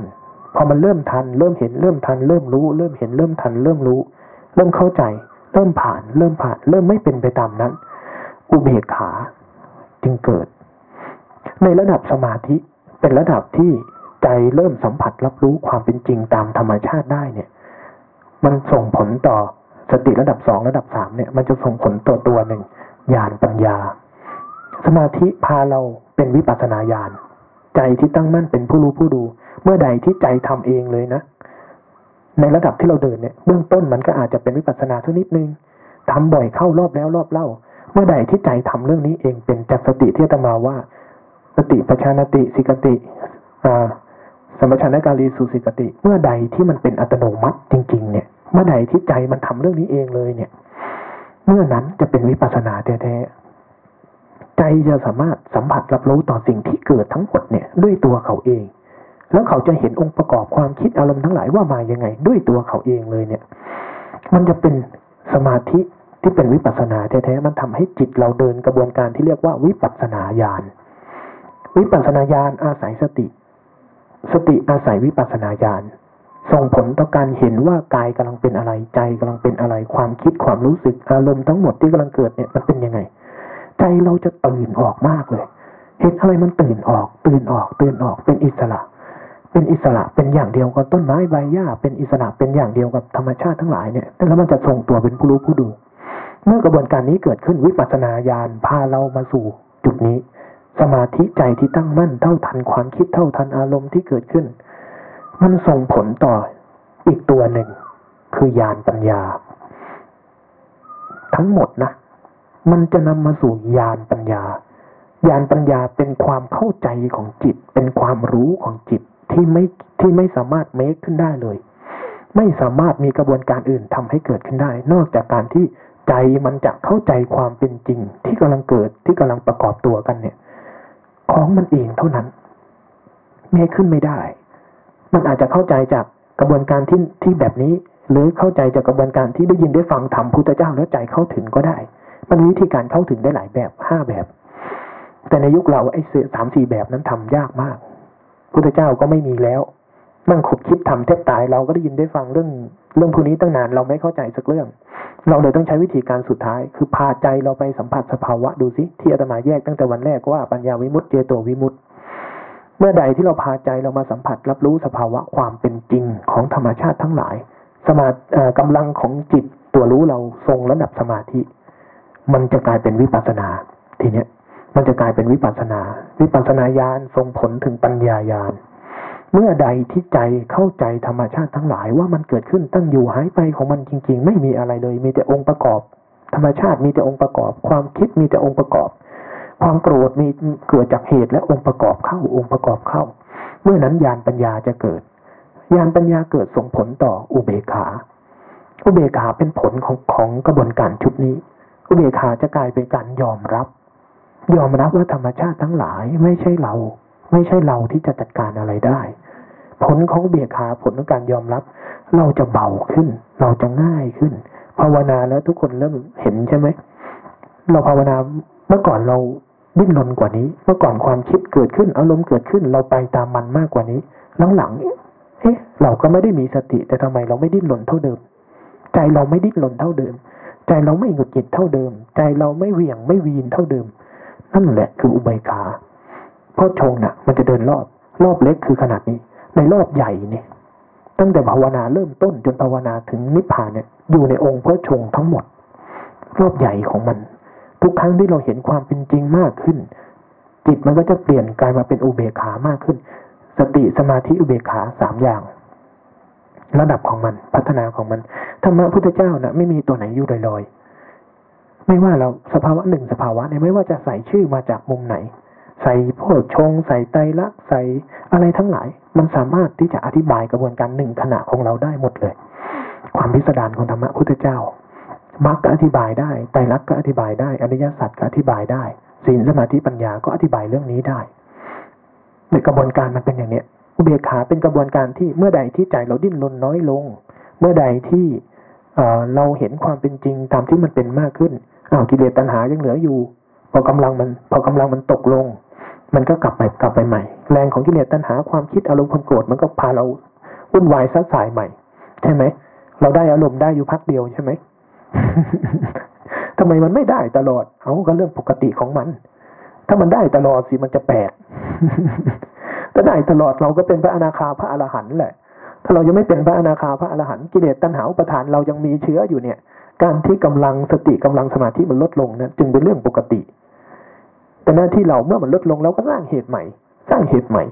พอมันเริ่มทัน เริ่มเห็นเริ่มทัน เริ่มรู้ เริ่มเห็นเริ่มทัน เริ่มรู้ เริ่มเข้าใจ เริ่มผ่าน เริ่มผ่าน เริ่มไม่เป็นไปตามนั้น อุเบกขาจึงเกิด ในระดับสมาธิเป็นระดับที่ ใจเริ่มสัมผัสรับรู้ความเป็นจริงตามธรรมชาติได้เนี่ย มันส่งผลต่อสติระดับสองระดับสามเนี่ย มันจะส่งผลต่อตัวหนึ่งญาณปัญญา สมาธิพาเราเป็นวิปัสนาญาณใจที่ตั้งมั่นเป็นผู้รู้ผู้ดู เมื่อใดที่ใจทำเองเลยนะ ในระดับที่เราเดินเนี่ยเบื้องต้นมันก็อาจจะเป็นวิปัสนาสักนิดนึงทำบ่อยเข้ารอบแล้วรอบเล่า เมื่อใดที่ใจทำเรื่องนี้เองเป็นจากสติที่ตมาว่า สติปชานติสิกติ สมชานการีสุสิกติ เมื่อใดที่มันเป็นอัตโนมัติจริง ๆ เนี่ย เมื่อใดที่ใจมันทำเรื่องนี้เองเลยเนี่ย เมื่อนั้นจะเป็นวิปัสสนาแท้ๆใจจะสามารถสัมผัสรับรู้ต่อสิ่งที่เกิดทั้งหมดเนี่ยด้วยตัวเขาเอง แล้วเขาจะเห็นองค์ประกอบความคิดอารมณ์ทั้งหลายว่ามายังไง ด้วยตัวเขาเองเลยเนี่ย มันจะเป็นสมาธิที่เป็นวิปัสสนาแท้ๆมันทำให้จิตเราเดินกระบวนการที่เรียกว่าวิปัสสนาญาณวิปัสสนาญาณอาศัยสติ สติอาศัยวิปัสสนาญาณส่งผลต่อการเห็นว่ากายกำลังเป็นอะไรใจกำลังเป็นอะไรความคิดความรู้สึกอารมณ์ทั้งหมดที่กำลังเกิดเนี่ยมันเป็นยังไง ใจเราจะตื่นออกมากเลย เห็นอะไรมันตื่นออกตื่นออกตื่นออกเป็นอิสระ เป็นอิสระเป็นอย่างเดียวกับต้นไม้ใบหญ้าเป็นอิสระเป็นอย่างเดียวกับธรรมชาติทั้งหลายเนี่ยแล้วมันจะทรงตัวเป็นผู้รู้ผู้ดู เมื่อกระบวนการนี้เกิดขึ้นวิปัสสนาญาณพาเรามาสู่จุดนี้ สมาธิใจที่ตั้งมั่นเท่าทันความคิดเท่าทันอารมณ์ที่เกิดขึ้น มันส่งผลต่ออีกตัวหนึ่ง คือญาณปัญญา ทั้งหมดนะ มันจะนำมาสู่ญาณปัญญาญาณปัญญาเป็นความเข้าใจของจิต เป็นความรู้ของจิตที่ไม่ที่ไม่สามารถเมคขึ้นได้เลย ไม่สามารถมีกระบวนการอื่นทำให้เกิดขึ้นได้ นอกจากการที่ใจมันจะเข้าใจความเป็นจริง ที่กำลังเกิดที่กำลังประกอบตัวกันเนี่ย ของมันเองเท่านั้น เมคขึ้นไม่ได้ มันอาจจะเข้าใจจากกระบวนการที่ที่แบบนี้ หรือเข้าใจจากกระบวนการที่ได้ยินได้ฟังธรรมพุทธเจ้าแล้วใจเข้าถึงก็ได้ มันมีวิธีการเข้าถึงได้หลายแบบห้าแบบ แต่ในยุคเราไอ้สามสี่แบบนั้นทำยากมาก พุทธเจ้าก็ไม่มีแล้ว นั่งขบคิดทำแทบตายเราก็ได้ยินได้ฟังเรื่องเรื่องพวกนี้ตั้งนานเราไม่เข้าใจสักเรื่อง เราเลยต้องใช้วิธีการสุดท้าย คือพาใจเราไปสัมผัสสภาวะดูสิที่อาตมาแยกตั้งแต่วันแรกว่าปัญญาวิมุตติเจโตวิมุตติเมื่อใดที่เราพาใจเรามาสัมผัสรับรู้สภาวะความเป็นจริงของธรรมชาติทั้งหลาย สมากำลังของจิตตัวรู้เราทรงระดับสมาธิ มันจะกลายเป็นวิปัสนาทีเนี้ยมันจะกลายเป็นวิปัสนา วิปัสนาญาณทรงผลถึงปัญญาญาณ เมื่อใดที่ใจเข้าใจธรรมชาติทั้งหลายว่ามันเกิดขึ้นตั้งอยู่หายไปของมันจริง ๆ ไม่มีอะไรเลย มีแต่องค์ประกอบ ธรรมชาติมีแต่องค์ประกอบ ความคิดมีแต่องค์ประกอบ ความโกรธมีเกิดจากเหตุและองค์ประกอบเข้าองค์ประกอบเข้า เมื่อนั้นญาณปัญญาจะเกิดญาณปัญญาเกิดส่งผลต่ออุเบกขา อุเบกขาเป็นผลของของกระบวนการชุดนี้ อุเบกขาจะกลายเป็นการยอมรับ ยอมรับว่าธรรมชาติทั้งหลายไม่ใช่เรา ไม่ใช่เราที่จะจัดการอะไรได้ ผลของเบกขาผลของการยอมรับ เราจะเบาขึ้น เราจะง่ายขึ้น ภาวนาแล้วทุกคนเริ่มเห็นใช่ไหมเราภาวนาเมื่อก่อนเราดิ้นรนกว่านี้ เมื่อก่อนความคิดเกิดขึ้น อารมณ์เกิดขึ้น เราไปตามมันมากกว่านี้หลังๆเอ๊ะ เราก็ไม่ได้มีสติ แต่ทำไมเราไม่ดิ้นรนเท่าเดิม ใจเราไม่ดิ้นรนเท่าเดิม ใจเราไม่หงุดหงิดเท่าเดิม ใจเราไม่เหวี่ยงไม่วีนเท่าเดิม นั่นแหละคืออุเบกขาเพราะชงนะ่ะ มันจะเดินรอบ รอบเล็กคือขนาดนี้ ในรอบใหญ่เนี่ย ตั้งแต่ภาวนาเริ่มต้นจนภาวนาถึงนิพพานเนี่ยอยู่ในองค์พระชงทั้งหมด รอบใหญ่ของมัน ทุกครั้งที่เราเห็นความเป็นจริงมากขึ้น จิตมันก็จะเปลี่ยนกลายมาเป็นอุเบกขามากขึ้น สติสมาธิอุเบกขาสามอย่าง ระดับของมันพัฒนาของมันธรรมะพุทธเจ้านะไม่มีตัวไหนอยู่ลอยๆไม่ว่าเราสภาวะหนึ่งสภาวะเนี่ยไม่ว่าจะใส่ชื่อมาจากมุมไหน ใส่โพชงใส่ไตรลักษณ์ใส่อะไรทั้งหลาย มันสามารถที่จะอธิบายกระบวนการหนึ่งขณะของเราได้หมดเลย ความพิสดารของธรรมะพุทธเจ้ามรรคก็อธิบายได้ไตรลักษณ์ก็อธิบายได้ อริยสัจก็อธิบายได้ศีลสมาธิปัญญาก็อธิบายเรื่องนี้ได้ในกระบวนการมันเป็นอย่างเนี้ยอุเบกขาเป็นกระบวนการที่เมื่อใดที่ใจเราดิ้นรนน้อยลง เมื่อใดที่เราเห็นความเป็นจริงตามที่มันเป็นมากขึ้นอ้าวกิเลสตัณหายังเหลืออยู่ พอกำลังมัน พอกำลังมันตกลง มันก็กลับไปกลับไปใหม่ แรงของกิเลสตัณหาความคิดอารมณ์ความโกรธมันก็พาเราวุ่นวายซัดสายใหม่ ใช่ไหม เราได้อารมณ์ได้อยู่พักเดียวใช่ไหมทำไมมันไม่ได้ตลอด เอาก็เรื่องปกติของมัน ถ้ามันได้ตลอดสิมันจะแปลกถ้าได้ตลอดเราก็เป็นพระอนาคาพระอรหันต์แหละ ถ้าเรายังไม่เป็นพระอนาคาพระอรหันต์กิเลสตัณหาอุปทานเรายังมีเชื้ออยู่เนี่ย การที่กำลังสติกำลังสมาธิมันลดลงนะจึงเป็นเรื่องปกติ แต่หน้าที่เราเมื่อมันลดลงเราก็สร้างเหตุใหม่ สร้างเหตุใหม่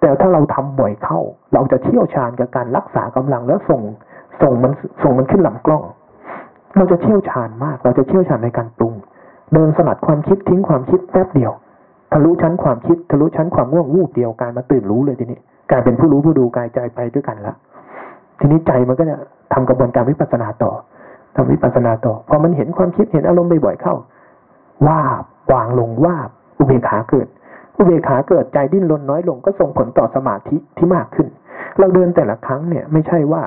แต่ถ้าเราทำบ่อยเข้า เราจะเชี่ยวชาญกับการรักษากำลังแล้วส่งส่งมันส่งมันขึ้นลำกล้อง เราจะเชี่ยวชาญมาก เราจะเชี่ยวชาญในการปรุง เดินสลัดความคิดทิ้งความคิดแป๊บเดียวทะลุชั้นความคิดทะลุชั้นความง่วงวูบเดียวกลายมาตื่นรู้เลยทีนี้กลายเป็นผู้รู้ผู้ดูกายใจไปด้วยกันละทีนี้ใจมันก็จะทำกระบวนการวิปัสสนาต่อทำวิปัสสนาต่อพอมันเห็นความคิดเห็นอารมณ์บ่อยๆเข้า ว่าบวางลงว่าบ อุเบกขาเกิด อุเบกขาเกิดใจดิ้นรนน้อยลงก็ส่งผลต่อสมาธิที่มากขึ้น เราเดินแต่ละครั้งเนี่ยไม่ใช่ว่า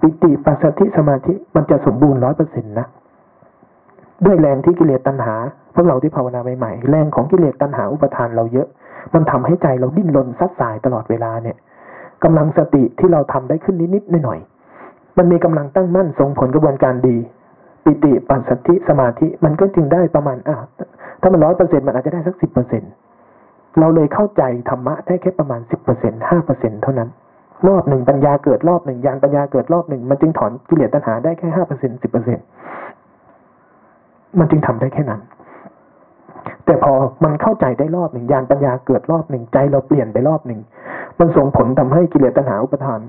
ปิติปัสสติสมาธิมันจะสมบูรณ์ร้อยเปอร์เซ็นต์นะด้วยแรงที่กิเลสตัณหาพวกเราที่ภาวนาใหม่ๆแรงของกิเลสตัณหาอุปทานเราเยอะ มันทำให้ใจเราดิ้นรนซัดสายตลอดเวลาเนี่ยกำลังสติที่เราทำได้ขึ้นนิดๆหน่อยๆมันมีกำลังตั้งมั่นส่งผลกระบวนการดี ปิติปัสสติสมาธิมันก็จึงได้ประมาณอะ ถ้ามันร้อยเปอร์เซ็นต์มันอาจจะได้สักสิบเปอร์เซ็นต์เราเลยเข้าใจธรรมะได้แค่ประมาณสิบเปอร์เซ็นต์ห้าเปอร์เซ็นต์เท่านั้น รอบหนึ่งปัญญาเกิดรอบหนึ่งยานปัญญาเกิดรอบหนึ่งมันจึงถอนกิเลสตัณหาได้แค่ห้าเปอร์เซ็นต์สิบเปอร์เซ็นต์มันจึงทำได้แค่นั้น แต่พอมันเข้าใจได้รอบหนึ่งยานปัญญาเกิดรอบหนึ่งใจเราเปลี่ยนไปรอบหนึ่งมันส่งผลทำให้กิเลสตัณหาอุปทาน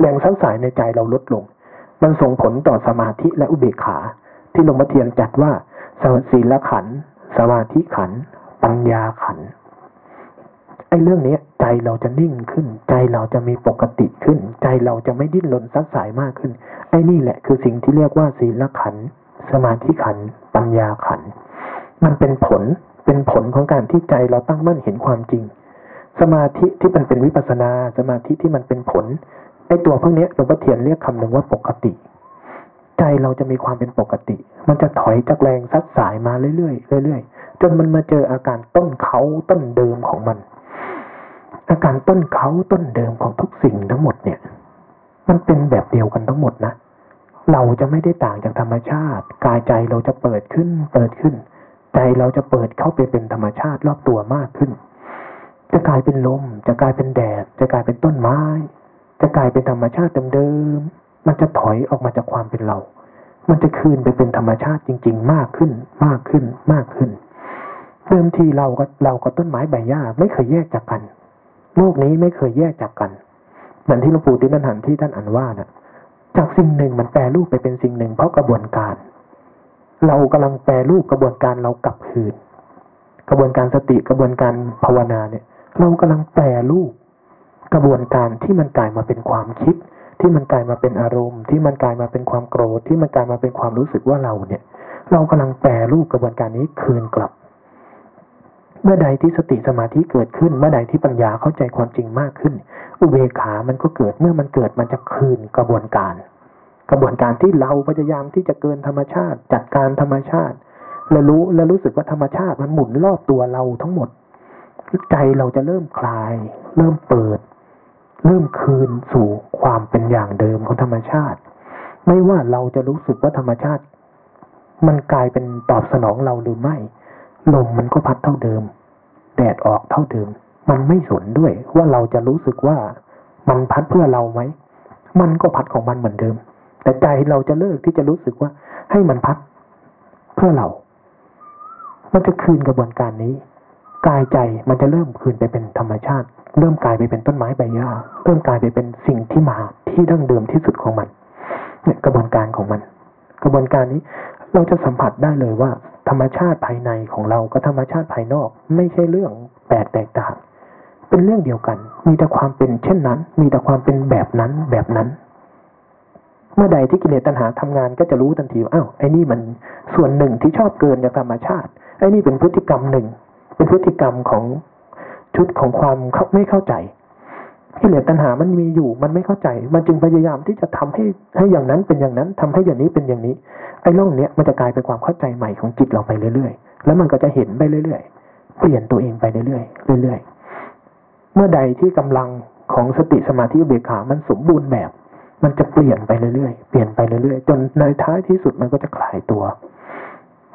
แรงสังสายในใจเราลดลง มันส่งผลต่อสมาธิและอุเบกขา ที่หลวงพ่อเทียนจัดว่า สมาธิละขัน สมาธิขัน ปัญญาขัน ไอ้เรื่องนี้ใจเราจะนิ่งขึ้น ใจเราจะมีปกติขึ้น ใจเราจะไม่ดิ้นรนซัดสายมากขึ้น ไอ้นี่แหละคือสิ่งที่เรียกว่าศีลขัน สมาธิขัน ปัญญาขัน มันเป็นผล เป็นผลของการที่ใจเราตั้งมั่นเห็นความจริง สมาธิที่มันเป็นวิปัสนา สมาธิที่มันเป็นผล ไอ้ตัวพวกนี้หลวงพ่อเทียนเรียกคำหนึ่งว่าปกติ ใจเราจะมีความเป็นปกติ มันจะถอยจากแรงซัดสายมาเรื่อยๆเรื่อยๆจนมันมาเจออาการต้นเขาต้นเดิมของมัน อาการต้นเขาต้นเดิมของทุกสิ่งทั้งหมดเนี่ย มันเป็นแบบเดียวกันทั้งหมดนะ เราจะไม่ได้ต่างจากธรรมชาติ กายใจเราจะเปิดขึ้น เปิดขึ้น ใจเราจะเปิดเข้าไปเป็นธรรมชาติรอบตัวมากขึ้น จะกลายเป็นลม จะกลายเป็นแดด จะกลายเป็นต้นไม้ จะกลายเป็นธรรมชาติเดิมๆมันจะถอยออกมาจากความเป็นเรา มันจะคืนไปเป็นธรรมชาติจริง ๆ มากขึ้น มากขึ้น มากขึ้น เดิมทีเราก็เรากับต้นไม้ใบหญ้าไม่เคยแยกจากกัน โลกนี้ไม่เคยแยกจากกันเหมือนที่หลวงปู่ตินันหันที่ท่านอ่านว่านะ่ะ จากสิ่งหนึ่งมันแปรรูปไปเป็นสิ่งหนึ่ง เพราะกระบวนการ เรากำลังแปรรูปกระบวนการเรากลับคืน กระบวนการสติกระบวนการภาวนาเนี่ย เรากำลังแปรรูปกระบวนการที่มันกลายมาเป็นความคิด ที่มันกลายมาเป็นอารมณ์ ที่มันกลายมาเป็นความโกรธ ที่มันกลายมาเป็นความรู้สึกว่าเราเนี่ย เรากำลังแปรรูปกระบวนการนี้คืนกลับ เมื่อใดที่สติสมาธิเกิดขึ้น เมื่อใดที่ปัญญาเข้าใจความจริงมากขึ้น อุเบกขา มันก็เกิด เมื่อมันเกิดมันจะคืนกระบวนการ กระบวนการที่เราพยายามที่จะเกินธรรมชาติ จัดการธรรมชาติ และรู้และรู้สึกว่าธรรมชาติมันหมุนรอบตัวเราทั้งหมดใจเราจะเริ่มคลาย เริ่มเปิด เริ่มคืนสู่ความเป็นอย่างเดิมของธรรมชาติ ไม่ว่าเราจะรู้สึกว่าธรรมชาติ มันกลายเป็นตอบสนองเราหรือไม่ลมมันก็พัดเท่าเดิม แดดออกเท่าเดิม มันไม่สนด้วยว่าเราจะรู้สึกว่ามันพัดเพื่อเราไหม มันก็พัดของมันเหมือนเดิม แต่ใจเราจะเลิกที่จะรู้สึกว่าให้มันพัดเพื่อเรา มันจะคืนกระบวนการนี้ กายใจมันจะเริ่มคืนไปเป็นธรรมชาติ เริ่มกลายไปเป็นต้นไม้ใบหญ้าเริ่มกลายไปเป็นสิ่งที่มาที่ดั้งเดิมที่สุดของมันเนี่ยกระบวนการของมัน กระบวนการนี้เราจะสัมผัสได้เลยว่า ธรรมชาติภายในของเรากับธรรมชาติภายนอก ไม่ใช่เรื่องแปลกแตกต่าง เป็นเรื่องเดียวกัน มีแต่ความเป็นเช่นนั้น มีแต่ความเป็นแบบนั้นแบบนั้น เมื่อใดที่กิเลสตัณหาทำงานก็จะรู้ทันทีว่าอ้าวไอ้นี่มันส่วนหนึ่งที่ชอบเกินจากธรรมชาติไอ้นี่เป็นพฤติกรรมหนึ่ง เป็นพฤติกรรมของ ชุดของความเขาไม่เข้าใจกิเลสตัณหามันมีอยู่ มันไม่เข้าใจ มันจึงพยายามที่จะทำให้ให้อย่างนั้นเป็นอย่างนั้นทำให้อย่างนี้เป็นอย่างนี้ ไอ้ร่องเนี้ยมันจะกลายเป็นความเข้าใจใหม่ของจิตเราไปเรื่อยๆ แล้วมันก็จะเห็นไปเรื่อยๆ เปลี่ยนตัวเองไปเรื่อยๆ เรื่อยๆ เมื่อใดที่กำลังของสติสมาธิอุเบกขา มันสมบูรณ์แบบ มันจะเปลี่ยนไปเรื่อยๆ เปลี่ยนไปเรื่อยๆ จนในท้ายที่สุดมันก็จะคลายตัว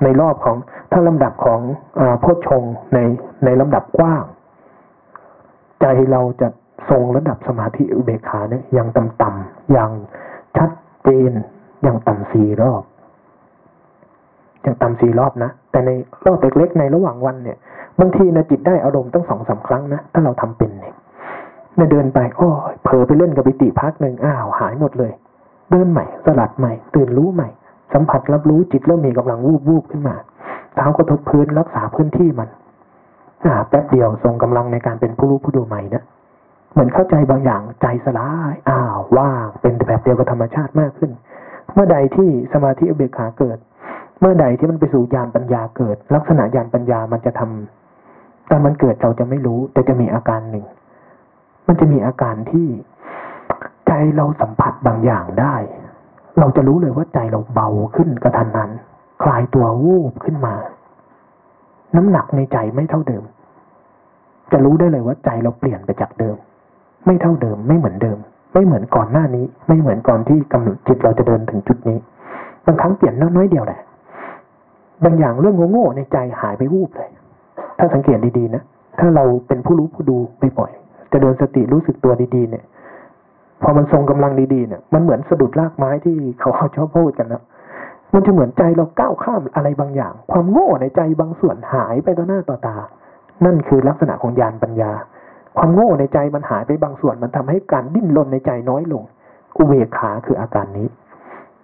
ในรอบของถ้าลำดับของอโพชฌงในในลำดับกว้าง ใจเราจะทรงระดับสมาธิอุเบกขาเนี่ยอย่างต่ำๆอย่างชัดเจนอย่างต่ำสี่รอบอย่างต่ำสี่รอบนะ แต่ในรอบเล็กๆในระหว่างวันเนี่ยบางทีนะจิตได้อารมณ์ตั้งสองสาครั้งนะ ถ้าเราทำเป็นเนี่ยเดินไปโอ้ยเผลอไปเล่นกับปิติพักหนึ่งอ้าวหายหมดเลย เดินใหม่ สลัดใหม่ ตื่นรู้ใหม่ สัมผัสรับรู้จิตเริ่มมีกำลังวูบวูบขึ้นมาเท้ากระทบพื้นรักษาพื้นที่มัน อ่าแป๊บเดียวทรงกำลังในการเป็นผู้รู้ผู้ดูใหม่นะเหมือนเข้าใจบางอย่างใจสลายอ้าวว่างเป็นแบบเดียวกับธรรมชาติมากขึ้น เมื่อใดที่สมาธิอุเบกขาเกิด เมื่อใดที่มันไปสู่ญาณปัญญาเกิด ลักษณะญาณปัญญามันจะทำตอนมันเกิดเราจะไม่รู้ แต่จะมีอาการหนึ่ง มันจะมีอาการที่ใจเราสัมผัสบางอย่างได้ เราจะรู้เลยว่าใจเราเบาขึ้นกระทันนั้นคลายตัววูบขึ้นมา น้ำหนักในใจไม่เท่าเดิม จะรู้ได้เลยว่าใจเราเปลี่ยนไปจากเดิม ไม่เท่าเดิมไม่เหมือนเดิม ไม่เหมือนก่อนหน้านี้ ไม่เหมือนก่อนที่กำหนดจิตเราจะเดินถึงจุดนี้บางครั้งเปลี่ยนน้อยๆเดียวแหละบางอย่างเรื่องโง่ๆในใจหายไปวูบเลย ถ้าสังเกตดีๆนะถ้าเราเป็นผู้รู้ผู้ดูไปบ่อยจะเดินสติรู้สึกตัวดีๆ เนี่ย พอมันทรงกำลังดีๆเนี่ยมันเหมือนสะดุดรากไม้ที่เขาชอบพูดกันนะมันจะเหมือนใจเราก้าวข้ามอะไรบางอย่าง ความโง่ในใจบางส่วนหายไปต่อหน้าต่อตา นั่นคือลักษณะของญาณปัญญา ความโง่ในใจมันหายไปบางส่วน มันทำให้การดิ้นรนในใจน้อยลง อุเบกขาคืออาการนี้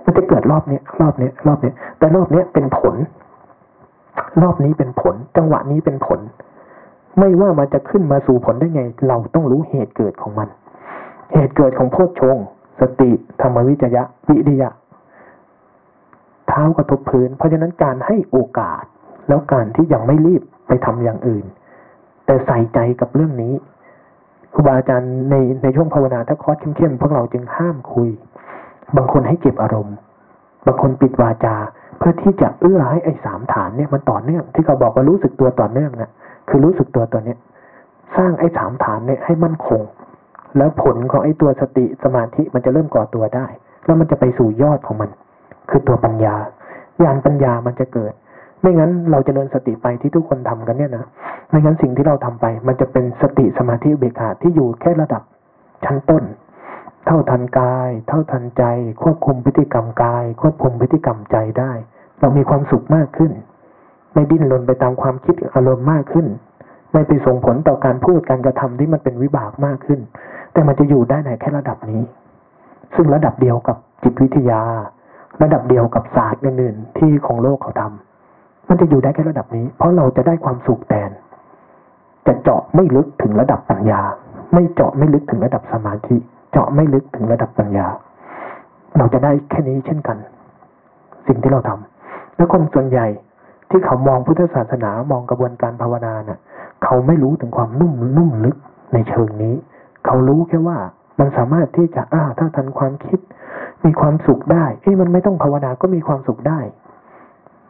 มันจะเกิดรอบเนี้ยรอบเนี้ยรอบเนี้ยแต่รอบเนี้ยเป็นผล รอบนี้เป็นผล จังหวะนี้เป็นผล ไม่ว่ามันจะขึ้นมาสู่ผลได้ไง เราต้องรู้เหตุเกิดของมัน เหตุเกิดของโพชฌงสติธรรมวิจยะ วิริยะเท้ากระทบพื้น เพราะฉะนั้นการให้โอกาส แล้วการที่ยังไม่รีบไปทำอย่างอื่น แต่ใส่ใจกับเรื่องนี้ครูบาอาจารย์ในในช่วงภาวนาถ้าคอร์สเข้มๆพวกเราจึงห้ามคุย บางคนให้เก็บอารมณ์ บางคนปิดวาจา เพื่อที่จะเอื้อให้ไอ้สามฐานเนี่ยมันต่อเนื่อง ที่เขาบอกว่ารู้สึกตัวต่อเนื่องนะคือรู้สึกตัวตัวเนี้ยสร้างไอ้สามฐานเนี่ยให้มั่นคง แล้วผลของไอ้ตัวสติสมาธิมันจะเริ่มก่อตัวได้ แล้วมันจะไปสู่ยอดของมัน คือตัวปัญญาญาณปัญญามันจะเกิด ไม่งั้นเราจเจริญสติไปที่ทุกคนทำกันเนี่ยนะไม่งั้นสิ่งที่เราทำไป มันจะเป็นสติสมาธิเบกขาที่อยู่แค่ระดับชั้นต้น เท่าทันกาย เท่าทันใจ ควบคุมพฤติกรรมกาย ควบคุมพฤติกรรมใจได้ เรามีความสุขมากขึ้น ไม่ดิ้นรนไปตามความคิดอารมณ์มากขึ้น ไม่ไปส่งผลต่อการพูดการกระทำที่มันเป็นวิบากมากขึ้น แต่มันจะอยู่ได้ในแค่ระดับนี้ ซึ่งระดับเดียวกับจิตวิทยา ระดับเดียวกับศาสตร์อื่นๆที่ของโลกเขาทำ มันจะอยู่ได้แค่ระดับนี้ เพราะเราจะได้ความสุขแทนจะเจาะไม่ลึกถึงระดับปัญญา ไม่เจาะไม่ลึกถึงระดับสมาธิ เจาะไม่ลึกถึงระดับปัญญา เราจะได้แค่นี้เช่นกัน สิ่งที่เราทำแล้วคนส่วนใหญ่ที่เขามองพุทธศาสนามองกระบวนการภาวนาเนะ่ะ เขาไม่รู้ถึงความนุ่มนุ่มลึกในเชิงนี้ เขารู้แค่ว่ามันสามารถที่จะอ้าถ้าทันความคิด มีความสุขได้เอ้มันไม่ต้องภาวนาก็มีความสุขได้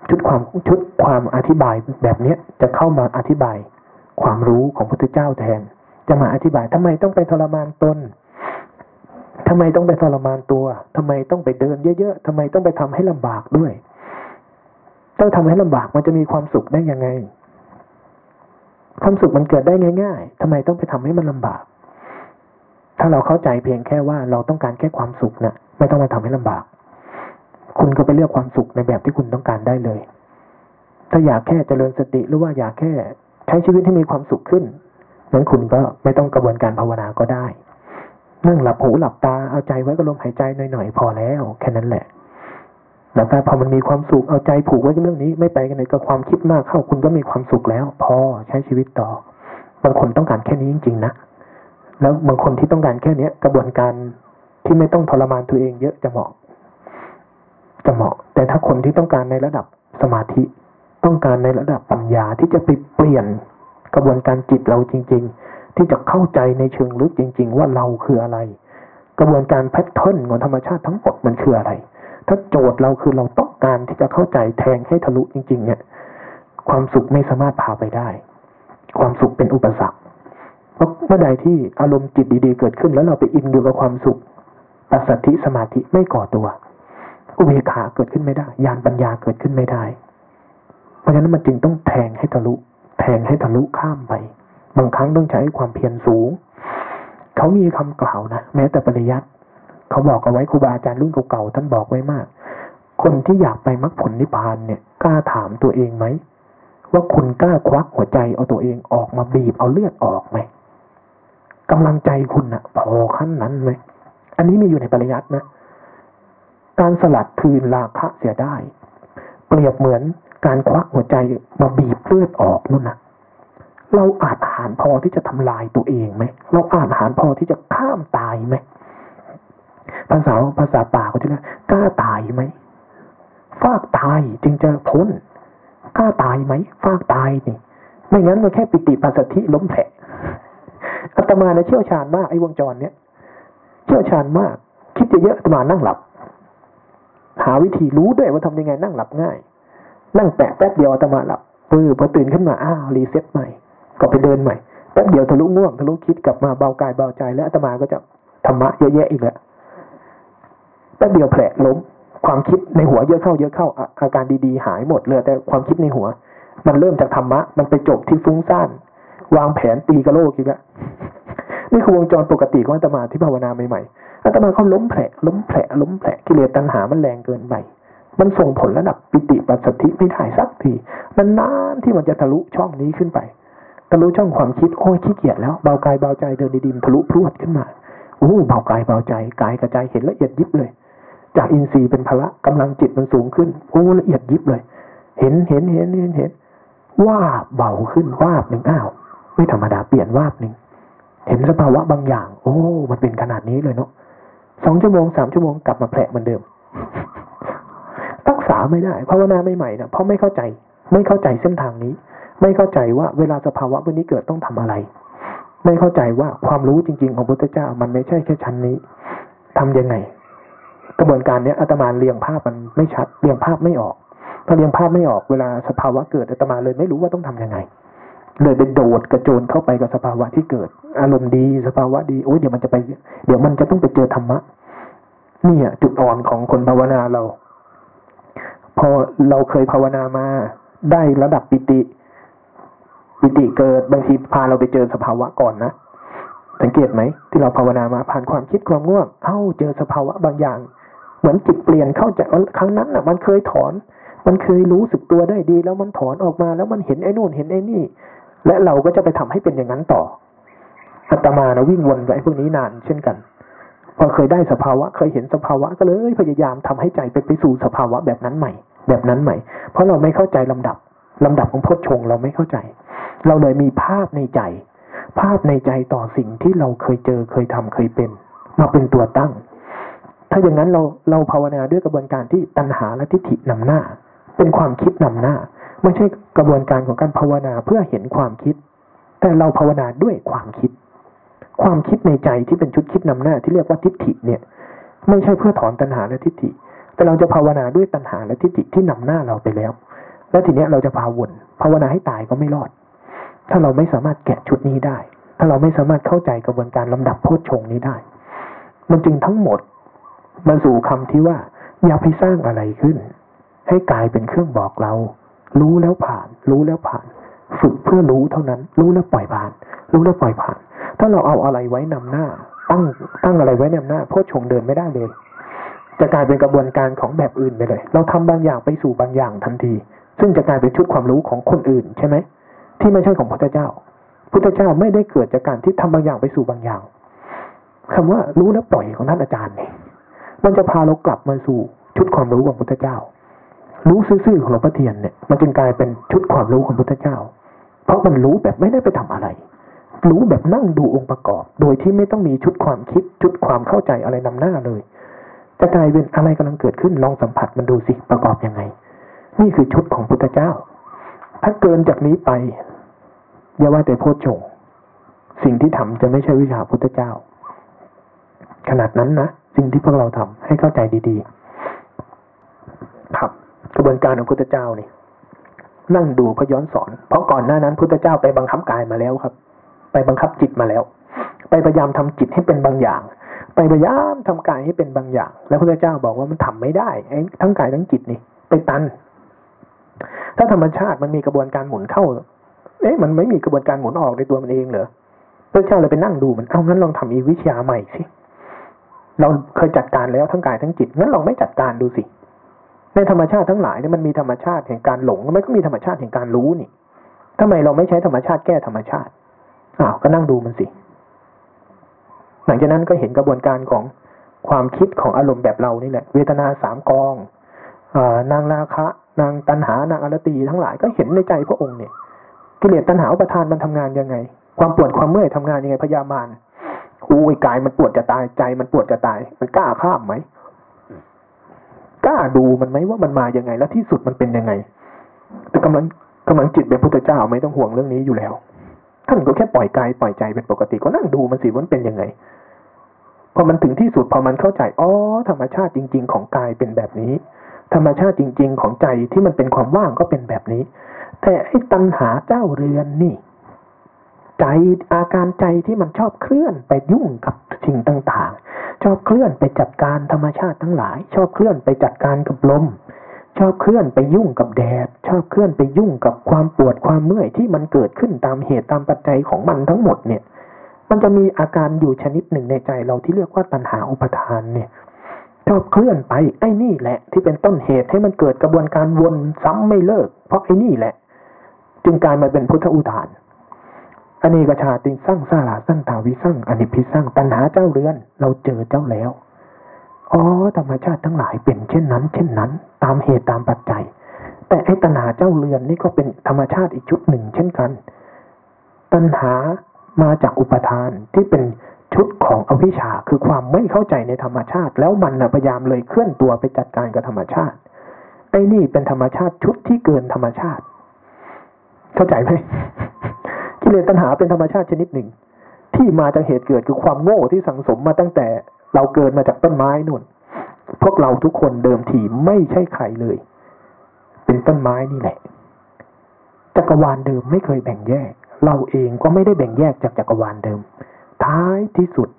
ชุดความชุดความอธิบายแบบเนี้ยจะเข้ามาอธิบายความรู้ของพระพุทธเจ้าแทน จะมาอธิบายทำไมต้องไปทรมานตนทำไมต้องไปทรมานตัวทำไมต้องไปเดินเยอะๆทำไมต้องไปทำให้ลำบากด้วย ต้องทำให้ลำบากมันจะมีความสุขได้ยังไง ความสุขมันเกิดได้ง่ายๆทำไมต้องไปทำให้มันลำบาก ถ้าเราเข้าใจเพียงแค่ว่าเราต้องการแค่ความสุขนะ่ะ ไม่ต้องมาทำให้ลำบาก คุณก็ไปเลือกความสุขในแบบที่คุณต้องการได้เลย ถ้าอยากแค่เจริญสติหรือว่าอยากแค่ใช้ชีวิตให้มีความสุขขึ้นนั้นคุณก็ไม่ต้องกระบวนการภาวนาก็ได้นั่งหลับหูหลับตาเอาใจไว้กับลมหายใจหน่อยๆพอแล้ว แค่นั้นแหละแล้วถ้าพอมันมีความสุขเอาใจผูกไว้กับเรื่องนี้ ไม่ไปกันเลยกับความคิดมากเข้าคุณก็มีความสุขแล้ว พอใช้ชีวิตต่อ บางคนต้องการแค่นี้จริง ๆ นะแล้วบางคนที่ต้องการแค่เนี้ย กระบวนการที่ไม่ต้องทรมานตัวเองเยอะจะเหมาะ จะเหมาะ แต่ถ้าคนที่ต้องการในระดับสมาธิ ต้องการในระดับปัญญาที่จะไปเปลี่ยนกระบวนการจิตเราจริง ๆ ที่จะเข้าใจในเชิงลึกจริง ๆ ว่าเราคืออะไร กระบวนการแพทเทิร์นของธรรมชาติทั้งหมดมันคืออะไร ถ้าโจทย์เราคือเราต้องการที่จะเข้าใจแทงให้ทะลุจริง ๆ เนี่ย ความสุขไม่สามารถพาไปได้ ความสุขเป็นอุปสรรคเพราะเมื่อใดที่อารมณ์จิตดี ๆ เกิดขึ้น แล้วเราไปอินอยู่กับความสุขปัสสัทธิสมาธิไม่ก่อตัว อุเบกขาเกิดขึ้นไม่ได้ญาณปัญญาเกิดขึ้นไม่ได้ เพราะฉะนั้นมันจึงต้องแทงให้ทะลุ แทงให้ทะลุข้ามไป บางครั้งต้องใช้ความเพียรสูง เขามีคำกล่าวนะแม้แต่ปริยัติเขาบอกเอาไว้ครูบาอาจารย์รุ่นเก่าๆท่านบอกไว้มาก คนที่อยากไปมรรคผลนิพพานเนี่ยกล้าถามตัวเองไหมว่าคุณกล้าควักหัวใจเอาตัวเองออกมาบีบเอาเลือดออกไหมกำลังใจคุณนะพอขั้นนั้นไหมอันนี้มีอยู่ในปริยัตินะ การสลัดคืนราคะเสียได้ เปรียบเหมือนการควักหัวใจมาบีบเลือดออกนู่นนะเราอาจหารพอที่จะทำลายตัวเองไหมเราอาจหารพอที่จะข้ามตายไหมภาษาภาษาป่าเขาจะเรียกกล้าตายไหมฟากตายจึงจะพ้นกล้าตายไหมฟากตายนี่ ไม่งั้นมันแค่ปิติปัสสธิล้มแผลอาตมาในเชี่ยวชาญมากไอ้วงจรเนี้ยเชี่ยวชาญมาก คิดเยอะอาตมานั่งหลับ หาวิธีรู้ด้วยว่าทำยังไงนั่งหลับง่าย นั่งแปะแป๊บเดียวอาตมาหลับปื้อพอตื่นขึ้นมาอ้าวรีเซ็ตใหม่ ก็ไปเดินใหม่แป๊บเดียวทะลุง่วงทะลุคิดกลับมาเบากายเบาใจแล้วอาตมาก็จะธรรมะเยอะแยะอีกแล้วแป๊บเดียวแผลล้ม ความคิดในหัวเยอะเข้าเยอะเข้าอาการดีๆ หายหมดเลยแต่ความคิดในหัว มันเริ่มจากธรรมะ มันไปจบที่ฟุ้งซ่าน วางแผนตีกระโลกอีกแล้ว นี่คือวงจรปกติของอาตมาที่ภาวนาใหม่ๆอาตมาเขาล้มแผลล้มแผลล้มแผลกิเลสตัณหามันแรงเกินไปมันส่งผลระดับปิติปัสสติไม่ได้สักทีมันนานที่มันจะทะลุช่องนี้ขึ้นไปทะลุช่องความคิดโอ้ยขี้เกียจแล้วเบากายเบาใจเดินดีๆทะลุพรวดขึ้นมาโอ้เบากายเบาใจกายกระจายเห็นละเอียดยิบเลย จากอินทรีย์เป็นพละกำลังจิตมันสูงขึ้นโอ้ละเอียดยิบเลย เห็นเห็นเห็นเห็นเห็นว่าเบาขึ้นว่าหนึ่งอ้าวไม่ธรรมดาเปลี่ยนว่าหนึ่ง เห็นสภาวะบางอย่าง โอ้ มันเป็นขนาดนี้เลยเนาะสองชั่วโมงสามชั่วโมงกลับมาแผลเหมือนเดิมรักษาไม่ได้ภาวนาใหม่ๆนะเพราะไม่เข้าใจ ไม่เข้าใจเส้นทางนี้ ไม่เข้าใจว่าเวลาสภาวะพวกนี้เกิดต้องทำอะไร ไม่เข้าใจว่าความรู้จริง ๆ ของพระพุทธเจ้า มันไม่ใช่แค่ชั้นนี้ ทํำยังไง กระบวนการเนี้ยอาตมาเรียงภาพมันไม่ชัดเรียงภาพไม่ออกพอเรียงภาพไม่ออกเวลาสภาวะเกิดอาตมาเลยไม่รู้ว่าต้องทํำยังไง เลยไปโดดกระโจนเข้าไปกับสภาวะที่เกิด อารมณ์ดีสภาวะดีโอ้ยเดี๋ยวมันจะไป เดี๋ยวมันจะต้องไปเจอธรรมะนี่อะจุดอ่อนของคนภาวนาเรา พอเราเคยภาวนามา ได้ระดับปิติ ปิติเกิดบางทีพาเราไปเจอสภาวะก่อนนะสังเกตไหมที่เราภาวนามาผ่านความคิดความง่วงเอ้าเจอสภาวะบางอย่าง เหมือนจิตเปลี่ยนเข้าใจครั้งนั้นอะ มันเคยถอน มันเคยรู้สึกตัวได้ดี แล้วมันถอนออกมาแล้วมันเห็นไอ้นู่นเห็นไอ้นี่ และเราก็จะไปทำให้เป็นอย่างนั้นต่ออัตมานะวิ่งวนกับไอ้พวกนี้นานเช่นกัน พอเคยได้สภาวะ เคยเห็นสภาวะก็เลยพยายามทำให้ใจไปไปสู่สภาวะแบบนั้นใหม่ แบบนั้นใหม่ เพราะเราไม่เข้าใจลำดับลำดับของพจชงเราไม่เข้าใจ เราเลยมีภาพในใจ ภาพในใจต่อสิ่งที่เราเคยเจอเคยทำเคยเป็นมาเป็นตัวตั้ง ถ้าอย่างนั้นเราเราภาวนาด้วยกระบวนการที่ตัณหาและทิฏฐินำหน้า เป็นความคิดนำหน้า ไม่ใช่กระบวนการของการภาวนาเพื่อเห็นความคิด แต่เราภาวนาด้วยความคิด ความคิดในใจที่เป็นชุดคิดนำหน้าที่เรียกว่าทิฏฐิเนี่ย ไม่ใช่เพื่อถอนตัณหาและทิฏฐิ แต่เราจะภาวนาด้วยตัณหาและทิฏฐิที่นำหน้าเราไปแล้ว แล้วทีเนี้ยเราจะพาวนภาวนาให้ตายก็ไม่รอด ถ้าเราไม่สามารถแกะชุดนี้ได้ ถ้าเราไม่สามารถเข้าใจกระบวนการลำดับโพชฌงนี้ได้ มันจึงทั้งหมดมาสู่คำที่ว่าอย่าไปสร้างอะไรขึ้น ให้กายเป็นเครื่องบอกเรา รู้แล้วผ่าน รู้แล้วผ่าน ฝึกเพื่อรู้เท่านั้น รู้แล้วปล่อยผ่าน รู้แล้วปล่อยผ่าน ถ้าเราเอาอะไรไว้นำหน้า ตั้งตั้งอะไรไว้นำหน้าโพชงเดินไม่ได้เลย จะกลายเป็นกระบวนการของแบบอื่นไปเลย เราทำบางอย่างไปสู่บางอย่างทันที ซึ่งจะกลายเป็นชุดความรู้ของคนอื่นใช่ไหมที่ไม่ใช่ของพระเจ้าพุทธเจ้าไม่ได้เกิดจากการที่ทำบางอย่างไปสู่บางอย่างคำว่ารู้แล้วปล่อยของท่านอาจารย์เนี่ยมันจะพาเรากลับมาสู่ชุดความรู้ของพุทธเจ้า รู้ซื่อๆของหลวงพ่อเทียนเนี่ยมันจึงกลายเป็นชุดความรู้ของพุทธเจ้า เพราะมันรู้แบบไม่ได้ไปทำอะไร รู้แบบนั่งดูองค์ประกอบ โดยที่ไม่ต้องมีชุดความคิดชุดความเข้าใจอะไรนำหน้าเลย จะกลายเป็นอะไรกำลังเกิดขึ้นลองสัมผัสมันดูสิประกอบยังไง นี่คือชุดของพุทธเจ้า ถ้าเกินจากนี้ไปอย่าว่าแต่โพชฌงสิ่งที่ทำจะไม่ใช่วิชาพุทธเจ้า ขนาดนั้นนะสิ่งที่พวกเราทำให้เข้าใจดี ๆ ครับ กระบวนการของพุทธเจ้านี่นั่งดูพย้อนสอน เพราะก่อนหน้านั้นพุทธเจ้าไปบังคับกายมาแล้วครับ ไปบังคับจิตมาแล้ว ไปพยายามทำจิตให้เป็นบางอย่าง ไปพยายามทำกายให้เป็นบางอย่าง แล้วพระเจ้าบอกว่ามันทำไม่ได้ไอ้ทั้งกายทั้งจิตนี่ไปตัน ถ้าธรรมชาติมันมีกระบวนการหมุนเข้า เอ๊ะมันไม่มีกระบวนการหมุนออกในตัวมันเองเหรอพระเจ้าเลยไปนั่งดูมันเอางั้นลองทำอีวิชาใหม่สิเราเคยจัดการแล้วทั้งกายทั้งจิตงั้นลองไม่จัดการดูสิ ในธรรมชาติทั้งหลายเนี่ยมันมีธรรมชาติแห่งการหลงมันก็มีธรรมชาติแห่งการรู้นี่ทำไมเราไม่ใช้ธรรมชาติแก้ธรรมชาติอ้าวก็นั่งดูมันสิ หลังจากนั้นก็เห็นกระบวนการของความคิดของอารมณ์แบบเรานี่แหละ เวทนาสามกองอนางราคะ นางตันหานางอรตีทั้งหลายก็เห็นในใจพระองค์เนี่ยกิเลสตัณหาอุปทานมันทำงานยังไง ความปวดความเมื่อยทำงานยังไงพยามารอู้ยกายมันปวดจะตายใจมันปวดจะตาย มันกล้าข้ามไหม กล้าดูมันไหมว่ามันมายังไง แล้วที่สุดมันเป็นยังไง แต่กำลังกำลังจิตเป็นพุทธเจ้าไม่ต้องห่วงเรื่องนี้อยู่แล้วท่านก็แค่ปล่อยกายปล่อยใจเป็นปกติก็นั่งดูมันสิว่ามันเป็นยังไงพอมันถึงที่สุดพอมันเข้าใจอ๋อธรรมชาติจริง ๆ ของกายเป็นแบบนี้ ธรรมชาติจริง ๆ ของใจที่มันเป็นความว่างก็เป็นแบบนี้ แต่ไอ้ตัณหาเจ้าเรือนนี่ ใจอาการใจที่มันชอบเคลื่อนไปยุ่งกับสิ่งต่างๆ ชอบเคลื่อนไปจัดการธรรมชาติทั้งหลาย ชอบเคลื่อนไปจัดการกับลม ชอบเคลื่อนไปยุ่งกับแดด ชอบเคลื่อนไปยุ่งกับความปวดความเมื่อยที่มันเกิดขึ้นตามเหตุตามปัจจัยของมันทั้งหมดเนี่ย มันจะมีอาการอยู่ชนิดหนึ่งในใจเราที่เรียกว่าตัณหาอุปทานเนี่ยชอบเคลื่อนไปไอ้นี่แหละ ที่เป็นต้นเหตุให้มันเกิดกระบวนการวนซ้ำไม่เลิก เพราะไอ้นี่แหละ จึงกลายมาเป็นพุทธอุทาน อันนี้กชาติสร้างสาราสร้างตาวิสร้างอนิพิสร้างตัณหาเจ้าเรือน เราเจอเจ้าแล้วอ๋อธรรมชาติทั้งหลายเป็นเช่นนั้น เช่นนั้น ตามเหตุตามปัจจัย แต่ไอ้ตัณหาเจ้าเรือนนี่ก็เป็นธรรมชาติอีกชุดหนึ่ง เช่นกัน ตัณหามาจากอุปทานที่เป็นชุดของอวิชชาคือความไม่เข้าใจในธรรมชาติ แล้วมันพยายามเลยเคลื่อนตัวไปจัดการกับธรรมชาติไอ้นี่เป็นธรรมชาติชุดที่เกินธรรมชาติ เข้าใจไหม กิเลสตัณหาเป็นธรรมชาติชนิดหนึ่ง ที่มาจากเหตุเกิดคือความโง่ที่สังสมมาตั้งแต่เราเกิดมาจากต้นไม้นู่น พวกเราทุกคนเดิมทีไม่ใช่ใครเลย เป็นต้นไม้นี่แหละ จักรวาลเดิมไม่เคยแบ่งแยก เราเองก็ไม่ได้แบ่งแยกจากจักรวาลเดิม ท้ายที่สุด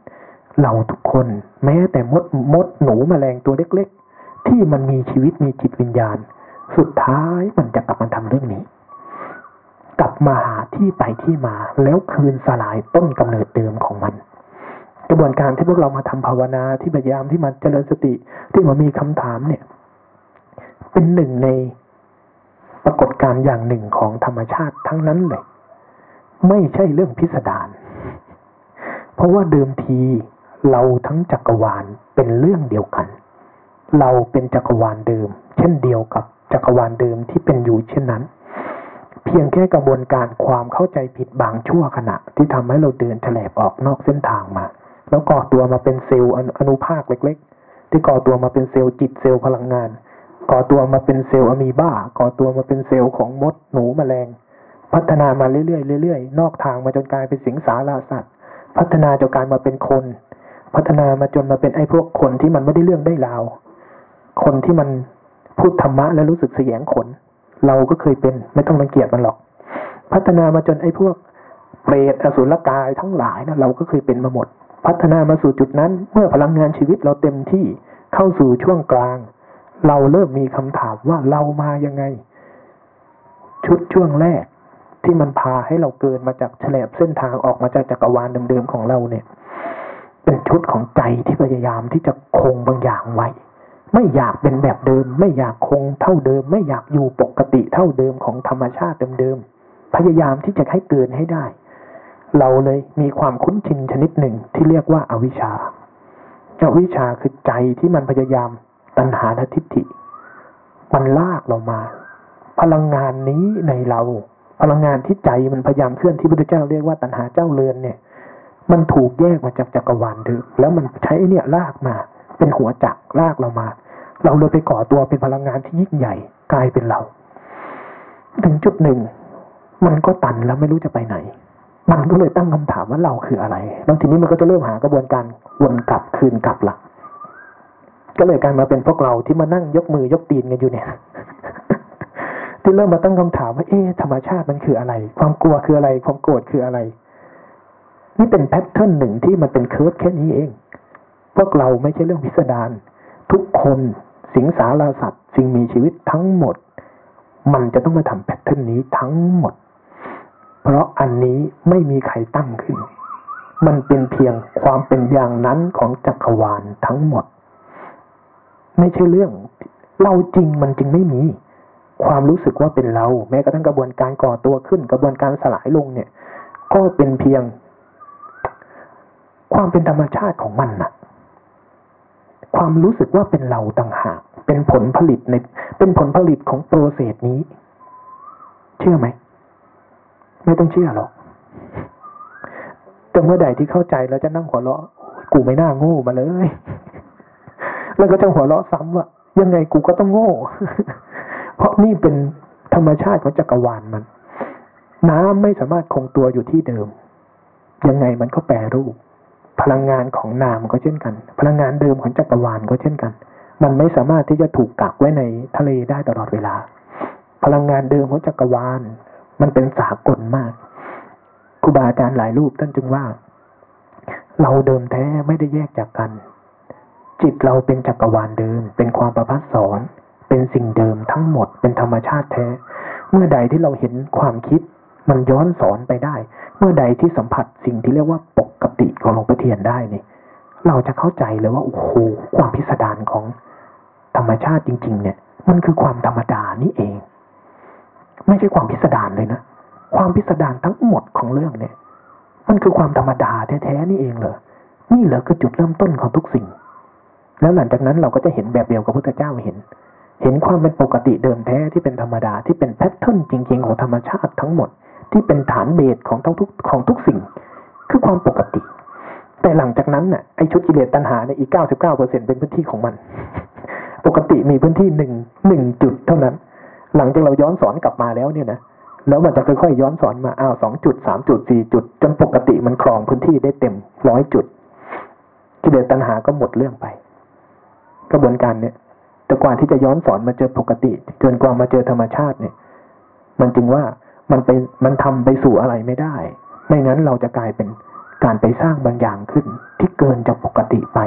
เราทุกคนแม้แต่มดมดหนูมแมลงตัวเล็ก ๆ ที่มันมีชีวิตมีจิตวิญญาณ สุดท้ายมันจะกลับมาทำเรื่องนี้ กลับมาหาที่ไปที่มา แล้วคืนสลายต้นกำเนิดเดิมของมัน กระบวนการที่พวกเรามาทำภาวนาที่พยายามที่มาเจริญสติที่มามีคำถามเนี่ย เป็นหนึ่งในปรากฏการณ์อย่างหนึ่งของธรรมชาติทั้งนั้นเลย ไม่ใช่เรื่องพิสดารเพราะว่าเดิมทีเราทั้งจักรวาลเป็นเรื่องเดียวกัน เราเป็นจักรวาลเดิม เช่นเดียวกับจักรวาลเดิมที่เป็นอยู่เช่นนั้น เพียงแค่กระบวนการความเข้าใจผิดบางชั่วขณะ ที่ทำให้เราเดินแฉลบออกนอกเส้นทางมา แล้วก่อตัวมาเป็นเซลล์อนุภาคเล็ก ๆ ที่ก่อตัวมาเป็นเซลล์จิตเซลล์พลังงาน ก่อตัวมาเป็นเซลล์อะมีบา ก่อตัวมาเป็นเซลล์ของมดหนูแมลง พัฒนามาเรื่อยๆเรื่อยๆนอกทางมาจนกลายเป็นสิงสาราสัตว์ พัฒนาจนกลายมาเป็นคน พัฒนามาจนมาเป็นไอ้พวกคนที่มันไม่ได้เรื่องได้ราวคนที่มันพูดธรรมะแล้วรู้สึกเสียงขน เราก็เคยเป็นไม่ต้องรังเกียจมันหรอก พัฒนามาจนไอ้พวกเปรตอสุรกายทั้งหลายนะเราก็เคยเป็นมาหมด พัฒนามาสู่จุดนั้น เมื่อพลังงานชีวิตเราเต็มที่เข้าสู่ช่วงกลาง เราเริ่มมีคำถามว่าเรามายังไง ชุดช่วงแรกที่มันพาให้เราเกินมาจากแฉลบเส้นทางออกมาจากจักรวาลเดิมๆของเราเนี่ย เป็นชุดของใจที่พยายามที่จะคงบางอย่างไว้ ไม่อยากเป็นแบบเดิม ไม่อยากคงเท่าเดิม ไม่อยากอยู่ปกติเท่าเดิมของธรรมชาติเดิมๆพยายามที่จะให้เกินให้ได้ เราเลยมีความคุ้นชินชนิดหนึ่งที่เรียกว่าอาวิชชาอวิชชาคือใจที่มันพยายามตัณหาและทิฏฐิ มันลากเรามา พลังงานนี้ในเรา พลังงานที่ใจมันพยายามเคลื่อนที่พระเจ้าเรียกว่าตัณหาเจ้าเรือนเนี่ย มันถูกแยกมาจากจักรวาลเดิมแล้วมันใช้เนี่ยลากมา เป็นหัวจักรลากเรามา เราเลยไปก่อตัวเป็นพลังงานที่ยิ่งใหญ่กลายเป็นเรา ถึงจุดหนึ่ง มันก็ตันแล้วไม่รู้จะไปไหน มันก็เลยตั้งคำถามว่าเราคืออะไร แล้วทีนี้มันก็จะเริ่มหากระบวนการวนกลับคืนกลับละก็เลยกลายมาเป็นพวกเราที่มานั่งยกมือยกตีนกันอยู่เนี่ยที่เริ่มมาตั้งคำถามว่า เอ๊ะธรรมชาติมันคืออะไร ความกลัวคืออะไร ความโกรธคืออะไร นี่เป็น pattern หนึ่งที่มันเป็น curve แค่นี้เอง พวกเราไม่ใช่เรื่องพิสดารทุกคนสิงสาราสัตว์สิ่งมีชีวิตทั้งหมด มันจะต้องมาทำ pattern นี้ทั้งหมด เพราะอันนี้ไม่มีใครตั้งขึ้น มันเป็นเพียงความเป็นอย่างนั้นของจักรวาลทั้งหมด ไม่ใช่เรื่องเราจริงมันจึงไม่มี ความรู้สึกว่าเป็นเรา แม้กระทั่งกระบวนการก่อตัวขึ้น กระบวนการสลายลงเนี่ย ก็เป็นเพียง ความเป็นธรรมชาติของมันนะ ความรู้สึกว่าเป็นเราต่างหาก เป็นผลผลิตใน เป็นผลผลิตของโปรเซสนี้ เชื่อไหม ไม่ต้องเชื่อหรอก แต่เมื่อใดที่เข้าใจแล้วจะนั่งหัวเราะ กูไม่น่าโง่มาเลย แล้วก็จะหัวเราะซ้ำว่ายังไงกูก็ต้องโง่ เพราะนี่เป็นธรรมชาติของจักรวาลมัน น้ำไม่สามารถคงตัวอยู่ที่เดิม ยังไงมันก็แปรรูป พลังงานของนามก็เช่นกัน พลังงานเดิมของจักรวาลก็เช่นกัน มันไม่สามารถที่จะถูกกักไว้ในทะเลได้ตลอดเวลา พลังงานเดิมของจักรวาล มันเป็นสากลมากครูบาอาจารย์หลายรูปท่านจึงว่า เราเดิมแท้ไม่ได้แยกจากกัน จิตเราเป็นจักรวาลเดิม เป็นความประพัดสอน เป็นสิ่งเดิมทั้งหมดเป็นธรรมชาติแท้ เมื่อใดที่เราเห็นความคิด มันย้อนสอนไปได้ เมื่อใดที่สัมผัสสิ่งที่เรียกว่าปกติของหลวงพ่อเทียนได้นี่เราจะเข้าใจเลยว่าโอ้โหความพิสดารของธรรมชาติจริง ๆ เนี่ย มันคือความธรรมดานี่เอง ไม่ใช่ความพิสดารเลยนะความพิสดารทั้งหมดของเรื่องเนี่ย มันคือความธรรมดาแท้ๆนี่เองเหรอนี่เหรอคือจุดเริ่มต้นของทุกสิ่ง แล้วหลังจากนั้นเราก็จะเห็นแบบเดียวกับพระพุทธเจ้าเห็น เห็นความเป็นปกติเดิมแท้ที่เป็นธรรมดาที่เป็นแพทเทิร์นจริง ๆ ของธรรมชาติทั้งหมด ที่เป็นฐานเบสของทั้งทุกของทุกสิ่ง คือความปกติ แต่หลังจากนั้นน่ะไอชุดกิเลสตัณหาในอีกเก้าสิบเก้าเปอร์เซ็นเป็นพื้นที่ของมัน ปกติมีพื้นที่หนึ่งหนึ่งจุดเท่านั้น หลังจากเราย้อนสอนกลับมาแล้วเนี่ยนะแล้วมันจะค่อยๆย้อนสอนมาอ้าวสองจุดสามจุดสี่จุด จนปกติมันครองพื้นที่ได้เต็มร้อยจุด กิเลสตัณหาก็หมดเรื่องไป กระบวนการเนี่ยแต่กว่าที่จะย้อนสอนมาเจอปกติจนกว่ามาเจอธรรมชาติเนี่ย มันจึงว่า มันไปมันทำไปสู่อะไรไม่ได้ ไม่งั้นเราจะกลายเป็นการไปสร้างบางอย่างขึ้น ที่เกินจากปกติไป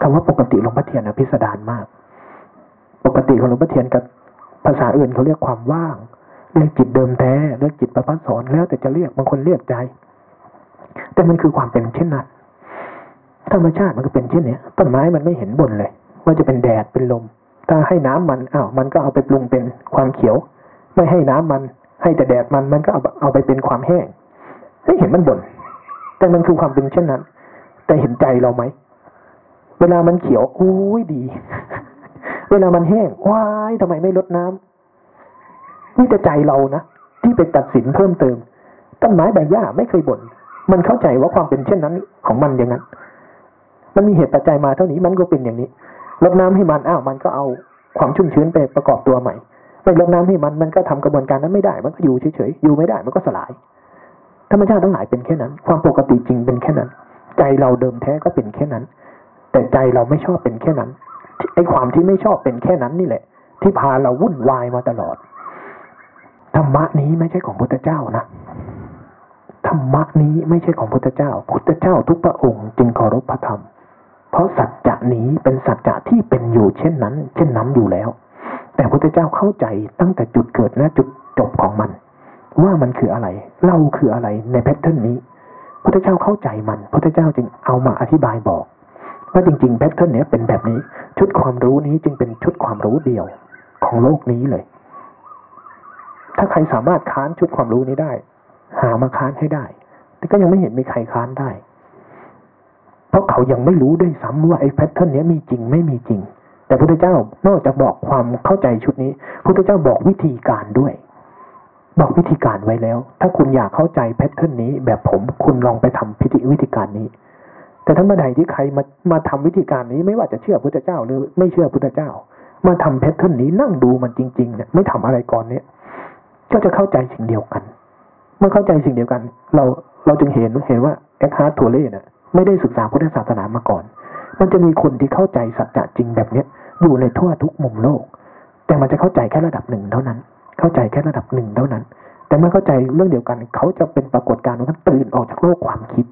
คำว่าปกติหลวงพ่อเทียนอภิสดารมาก ปกติของหลวงพ่อเทียนกับภาษาอื่นเขาเรียกความว่าง เรียกจิตเดิมแท้เรียกจิตประพัสสอนแล้วแต่จะเรียกบางคนเรียกใจ แต่มันคือความเป็นเช่นนั้นธรรมชาติมันก็เป็นเช่นนี้ต้นไม้มันไม่เห็นบนเลย ว่าจะเป็นแดดเป็นลม ถ้าให้น้ำมันอ้าวมันก็เอาไปปรุงเป็นความเขียว ไม่ให้น้ำมัน ให้แต่แดดมันมันก็เอาเอาไปเป็นความแห้งไม่เห็นมันบนแต่มันคือความเป็นเช่นนั้น แต่เห็นใจเราไหมเวลามันเขียวโอ้ยดี เวลามันแห้งว้ายทำไมไม่ลดน้ำนี่จะใจเรานะที่ไปตัดสินเพิ่มเติม ต้นไม้ใบหญ้าไม่เคยบน่นมันเข้าใจว่าความเป็นเช่นนั้นของมันอย่างนั้น มันมีเหตุปัจจัยมาเท่านี้มันก็เป็นอย่างนี้รดน้ำให้มันอ้าวมันก็เอาความชุ่มชื้นไปประกอบตัวใหม่ ไม่รดน้ำให้มันมันก็ทำกระบวนการนั้นไม่ได้ มันก็อยู่เฉยๆอยู่ไม่ได้ มันก็สลาย ธรรมชาติทั้งหลายเป็นแค่นั้น ความปกติจริงเป็นแค่นั้น ใจเราเดิมแท้ก็เป็นแค่นั้น แต่ใจเราไม่ชอบเป็นแค่นั้นไอ้ความที่ไม่ชอบเป็นแค่นั้นนี่แหละ ที่พาเราวุ่นวายมาตลอดธรรมะนี้ไม่ใช่ของพุทธเจ้านะธรรมะนี้ไม่ใช่ของพุทธเจ้า พุทธเจ้าทุกพระองค์จึงเคารพพระธรรม เพราะสัจจะนี้เป็นสัจจะที่เป็นอยู่เช่นนั้น เช่นนั้นอยู่แล้ว แต่พุทธเจ้าเข้าใจตั้งแต่จุดเกิดและจุดจบของมัน ว่ามันคืออะไร เราคืออะไรในแพทเทิร์นนี้พุทธเจ้าเข้าใจมันพุทธเจ้าจึงเอามาอธิบายบอกว่าจริงๆแพทเทิร์นนี้เป็นแบบนี้ ชุดความรู้นี้จึงเป็นชุดความรู้เดียวของโลกนี้เลย ถ้าใครสามารถค้านชุดความรู้นี้ได้ หามาค้านให้ได้ แต่ก็ยังไม่เห็นมีใครค้านได้ เพราะเขายังไม่รู้ด้วยซ้ำว่าไอ้แพทเทิร์นนี้มีจริงไม่มีจริง แต่พระเจ้านอกจากบอกความเข้าใจชุดนี้พระเจ้าบอกวิธีการด้วย บอกวิธีการไว้แล้ว ถ้าคุณอยากเข้าใจ pattern นี้แบบผมคุณลองไปทำพิธีวิธีการนี้ แต่ถ้าเมื่อใดที่ใครมามาทำวิธีการนี้ไม่ว่าจะเชื่อพระเจ้าหรือไม่เชื่อพระเจ้า มาทำ pattern นี้นั่งดูมันจริงๆเนี่ยไม่ทำอะไรก่อนเนี่ยก็จะเข้าใจสิ่งเดียวกัน เมื่อเข้าใจสิ่งเดียวกัน เราเราจึงเห็นเห็นว่า Eckhart Tolle น่ะไม่ได้ศึกษาพุทธศาสนามาก่อน มันจะมีคนที่เข้าใจสัจจะจริงแบบเนี้ย อยู่ในทั่วทุกมุมโลก แต่มันจะเข้าใจแค่ระดับหนึ่งเท่านั้น เข้าใจแค่ระดับหนึ่งเท่านั้น แต่เมื่อเข้าใจเรื่องเดียวกัน เขาจะเป็นปรากฏการณ์ว่าตื่นออกจากโลกความคิด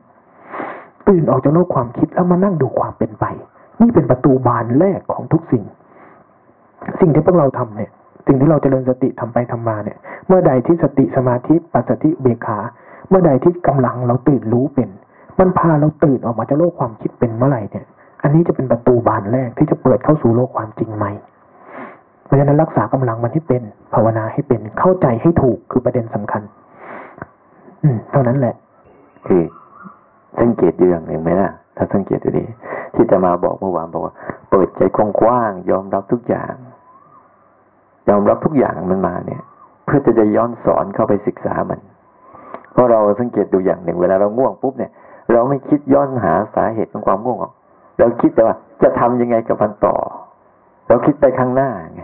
ตื่นออกจากโลกความคิดแล้วมานั่งดูความเป็นไป นี่เป็นประตูบานแรกของทุกสิ่ง สิ่งที่พวกเราทำเนี่ย สิ่งที่เราจเจริญสติทำไปทำมาเนี่ย เมื่อใดที่สติสมาธิปัสสติเบขา เมื่อใดที่กำลังเราตื่นรู้เป็น มันพาเราตื่นออกมาจากโลกความคิดเป็นเมื่อไหร่เนี่ย อันนี้จะเป็นประตูบานแรกที่จะเปิดเข้าสู่โลกความจริงใหม่เพราะฉะนั้นรักษากำลังมันให้เป็น ภาวนาให้เป็นเข้าใจให้ถูกคือประเด็นสำคัญ อืมเท่านั้นแหละ คือสังเกตอยู่อย่างหนึ่งไหมล่ะ ถ้าสังเกตดูดีที่จะมาบอกเมื่อวานบอกว่า เปิดใจกว้างๆยอมรับทุกอย่าง ยอมรับทุกอย่างมันมาเนี่ย เพื่อจะจะย้อนสอนเข้าไปศึกษามัน เพราะเราสังเกตดูอย่างหนึ่ง เวลาเราง่วงปุ๊บเนี่ย เราไม่คิดย้อนหาสาเหตุของความง่วง เราคิดแต่ว่าจะทำยังไงกับมันต่อ เราคิดไปข้างหน้าไง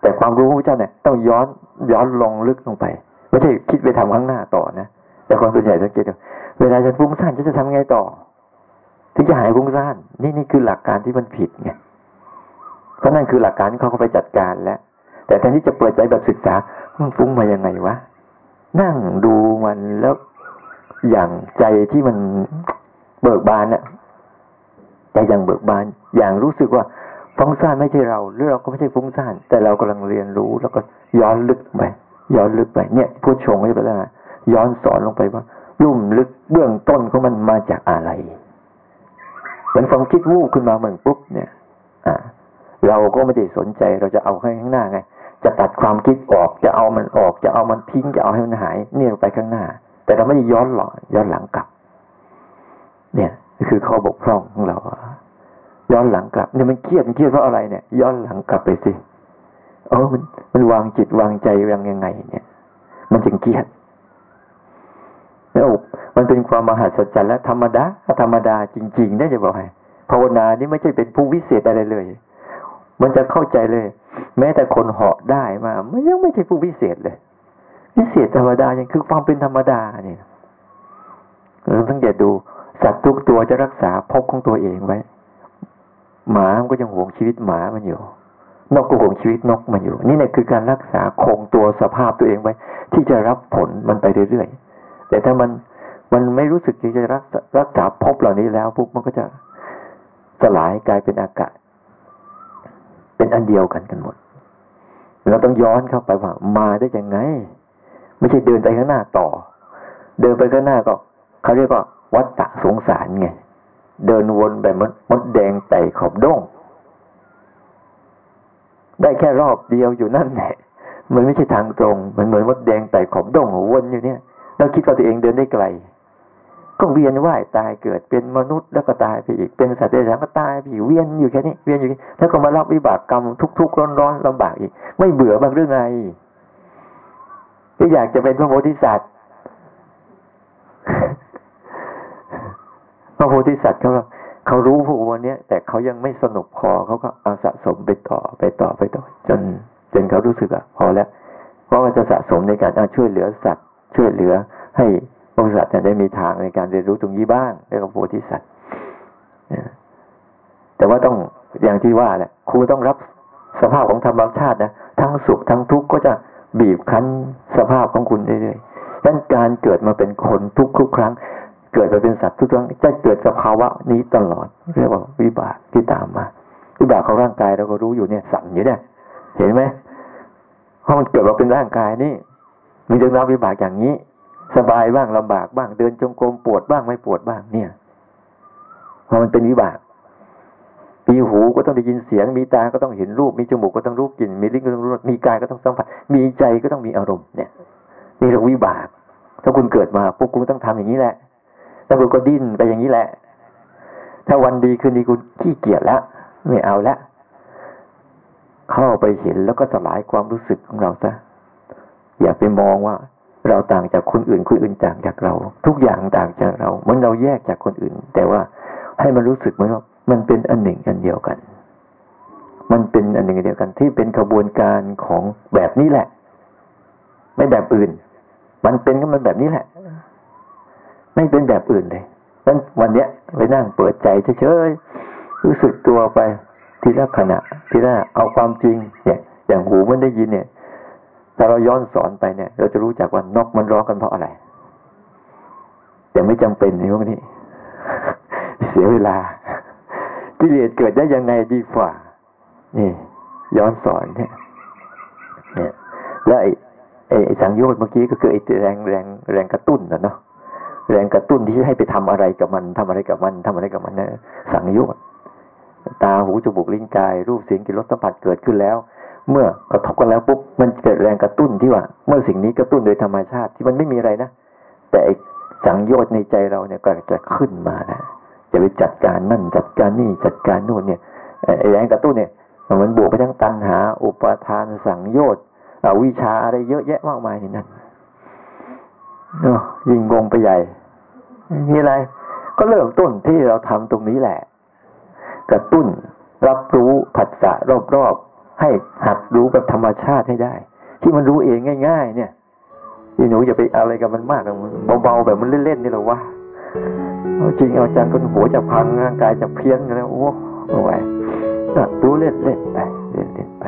แต่ความรู้พระเจ้าเนี่ยต้องย้อนย้อนลงลึกลงไป ไม่ใช่คิดไปทำข้างหน้าต่อนะแต่คนส่วนใหญ่สังเกตเวลาจะฟุ้งซ่านจะจะทำไงต่อ ถึงจะหายฟุ้งซ่านนี่นี่คือหลักการที่มันผิดไงเพราะนั่นคือหลักการที่เขาเขาไปจัดการแล้ว แต่แทนที่จะเปิดใจแบบศึกษามันฟุ้งมายังไงวะนั่งดูมันแล้วอย่างใจที่มันเบิกบานอะ ใจอย่างเบิกบาน อย่างรู้สึกว่าฟุ้งซ่านไม่ใช่เราหรือเราก็ไม่ใช่ฟุ้งซ่าน แต่เรากำลังเรียนรู้แล้วก็ย้อนลึกไปย้อนลึกไปเนี่ยพูดชงให้ไปแล้วย้อนสอนลงไปว่า ลุ่มลึกเบื้องต้นของมันมาจากอะไรเหมือนความคิดวูบขึ้นมาเหมือนปุ๊บเนี่ย อ่า เราก็ไม่ได้สนใจเราจะเอาข้างหน้าไง จะตัดความคิดออกจะเอามันออก จะเอามันทิ้งจะเอาให้มันหายเนี่ยไปข้างหน้า แต่เราไม่ได้ย้อนหลังย้อนหลังกลับ เนี่ย คือข้อบกพร่องของเราย้อนหลังกลับเนี่ยมันเครียดมันเครียดเพราะอะไรเนี่ย ย้อนหลังกลับไปสิเออมันมันวางจิตวางใจวางยังไง เนี่ย มันจึงเครียดแล้วมันเป็นความมหัศจรรย์และธรรมดาธรรมดาจริงๆได้จะบอกให้ภาวนานี่ไม่ใช่เป็นผู้วิเศษอะไรเลย มันจะเข้าใจเลย แม้แต่คนเหาะได้มามันยังไม่ใช่ผู้วิเศษเลย วิเศษธรรมดายังคือความเป็นธรรมดาเนี่ยเราสังเกตดู สัตว์ทุกตัวจะรักษาภพของตัวเองไว้ หมามันก็ยังห่วงชีวิตหมามันอยู่นกก็ห่วงชีวิตนกมันอยู่ นี่เนี่ยคือการรักษาคงตัวสภาพตัวเองไว้ ที่จะรับผลมันไปเรื่อยๆแต่ถ้ามันมันไม่รู้สึกที่จะรักษารักษาภพเหล่านี้แล้วปุ๊บมันก็จะสลายกลายเป็นอากาศ เป็นอันเดียวกันกันหมด เราต้องย้อนเข้าไปว่า มาได้ยังไง ไม่ใช่เดินไปข้างหน้าต่อ เดินไปข้างหน้าก็เขาเรียกว่า วัฏฏะสงสารไง เดินวนแบบมดแดงไต่ขอบด้งได้แค่รอบเดียวอยู่นั่นแหละมันไม่ใช่ทางตรง มันเหมือนมดแดงไต่ขอบด้งวนอยู่เนี่ยเราคิดว่าตัวเองเดินได้ไกล ก็เวียนว่ายตายเกิดเป็นมนุษย์แล้วก็ตายไปอีกเป็นสัตว์เดรัจฉานก็ตายไปอีกเวียนอยู่แค่นี้เวียนอยู่แล้วก็มารับวิบากกรรมทุกๆร้อนๆลำบากอีก ไม่เบื่อบ้างหรือไงที่อยากจะเป็นพระโพธิสัตว์ พระโพธิสัตว์เขาเขารู้พวกวันนี้แต่เขายังไม่สนุกพอเขาก็เอาสะสมไปต่อไปต่อไปต่อ จนจนเขารู้สึกอะพอแล้วเพราะว่าจะสะสมในการช่วยเหลือสัตว์ ช่วยเหลือให้บริษัทได้มีทางในการเรียนรู้ตรงนี้บ้างเรียกว่าโพธิสัตว์แต่ว่าต้องอย่างที่ว่าแหละครูต้องรับสภาพของธรรมชาตินะทั้งสุขทั้งทุกข์ก็จะบีบคั้นสภาพของคุณเรื่อยๆดังนั้นการเกิดมาเป็นคนทุกทุกครั้ง เกิดมาเป็นสัตว์ทุกครั้งจะเกิดสภาวะนี้ตลอด เรียกว่าวิบากที่ตามมา วิบากของร่างกายเราก็รู้อยู่เนี่ยสั่นอยู่เนี่ย เห็นไหมเพราะมันเกิดมาเป็นร่างกายนี่มีเรื่องราววิบากอย่างนี้ สบายบ้างลำบากบ้างเดินจงกรมปวดบ้างไม่ปวดบ้างเนี่ยเพราะมันเป็นวิบากมีหูก็ต้องได้ยินเสียง มีตาก็ต้องเห็นรูป มีจมูกก็ต้องรูปกลิ่น มีลิ้นก็ต้องรู้มีกายก็ต้องสัมผัส มีใจก็ต้องมีอารมณ์เนี่ยนี่เรียกวิบาก ถ้าคุณเกิดมาพวกคุณต้องทำอย่างนี้แหละ แล้วคุณก็ดิ้นไปอย่างนี้แหละ ถ้าวันดีคืนดีคุณขี้เกียจแล้วไม่เอาแล้วเข้าไปเห็นแล้วก็สลายความรู้สึกของเราซะอย่าไปมองว่าเราต่างจากคนอื่น คนอื่นต่างจากเรา ทุกอย่างต่างจากเราเหมือนเราแยกจากคนอื่น แต่ว่าให้มันรู้สึกเหมือนว่ามันเป็นอันหนึ่งอันเดียวกัน มันเป็นอันหนึ่งเดียวกันที่เป็นกระบวนการของแบบนี้แหละ ไม่แบบอื่น มันเป็นก็มันแบบนี้แหละ ไม่เป็นแบบอื่นเลยนั้นวันเนี้ยไปนั่งเปิดใจเฉยๆรู้สึกตัวไปทีละขณะทีละเอาความจริงเนี่ยอย่างหูมันได้ยินเนี่ยถ้าเราย้อนสอนไปเนี่ย เราจะรู้จักว่านกมันร้องกันเพราะอะไร แต่ไม่จำเป็นในพวกนี้ เสียเวลากิเลสเกิดได้ยังไงดีกว่านี่ย้อนสอนเนี่ยเนี่ยแล้วไอ้ไอ้สังโยชน์เมื่อกี้ก็คือไอ้แรงแรงแรงกระตุ้นนะเนาะ แรงกระตุ้นที่ให้ไปทำอะไรกับมันทำอะไรกับมันทำอะไรกับมันนะสังโยชน์ตาหูจมูกลิ้นกาย รูปเสียงกลิ่นรสสัมผัสเกิดขึ้นแล้ว เมื่อกระทบกันแล้วปุ๊บมันเกิดแรงกระตุ้นที่ว่า เมื่อสิ่งนี้กระตุ้นโดยธรรมชาติที่มันไม่มีอะไรนะแต่สังโยชน์ในใจเราเนี่ยก็จะขึ้นมานะจะไปจัดการนั่นจัดการนี่จัดการนู่นเนี่ยแรงกระตุ้นเนี่ยมันบวกไปทั้งตัณหา อุปาทานสังโยชน์วิชาอะไรเยอะแยะมากมายนี่นั่นยิ่งงงไปใหญ่ ไม่มีอะไร ก็เริ่มต้นที่เราทำตรงนี้แหละ กระตุ้นรับรู้ผัสสะรอบๆ ให้หัดรู้กับธรรมชาติให้ได้ ที่มันรู้เองง่าย ๆ เนี่ยที่หนูอย่าไปอะไรกับมันมากเบาๆแบบมันเล่นๆนี่หรอวะเอาจริงเอาจังคนหัวจะพังร่างกายจะเพี้ยนแล้วโอ้โหเอาไว้รู้เล่นๆไปเล่นๆไปเนาะ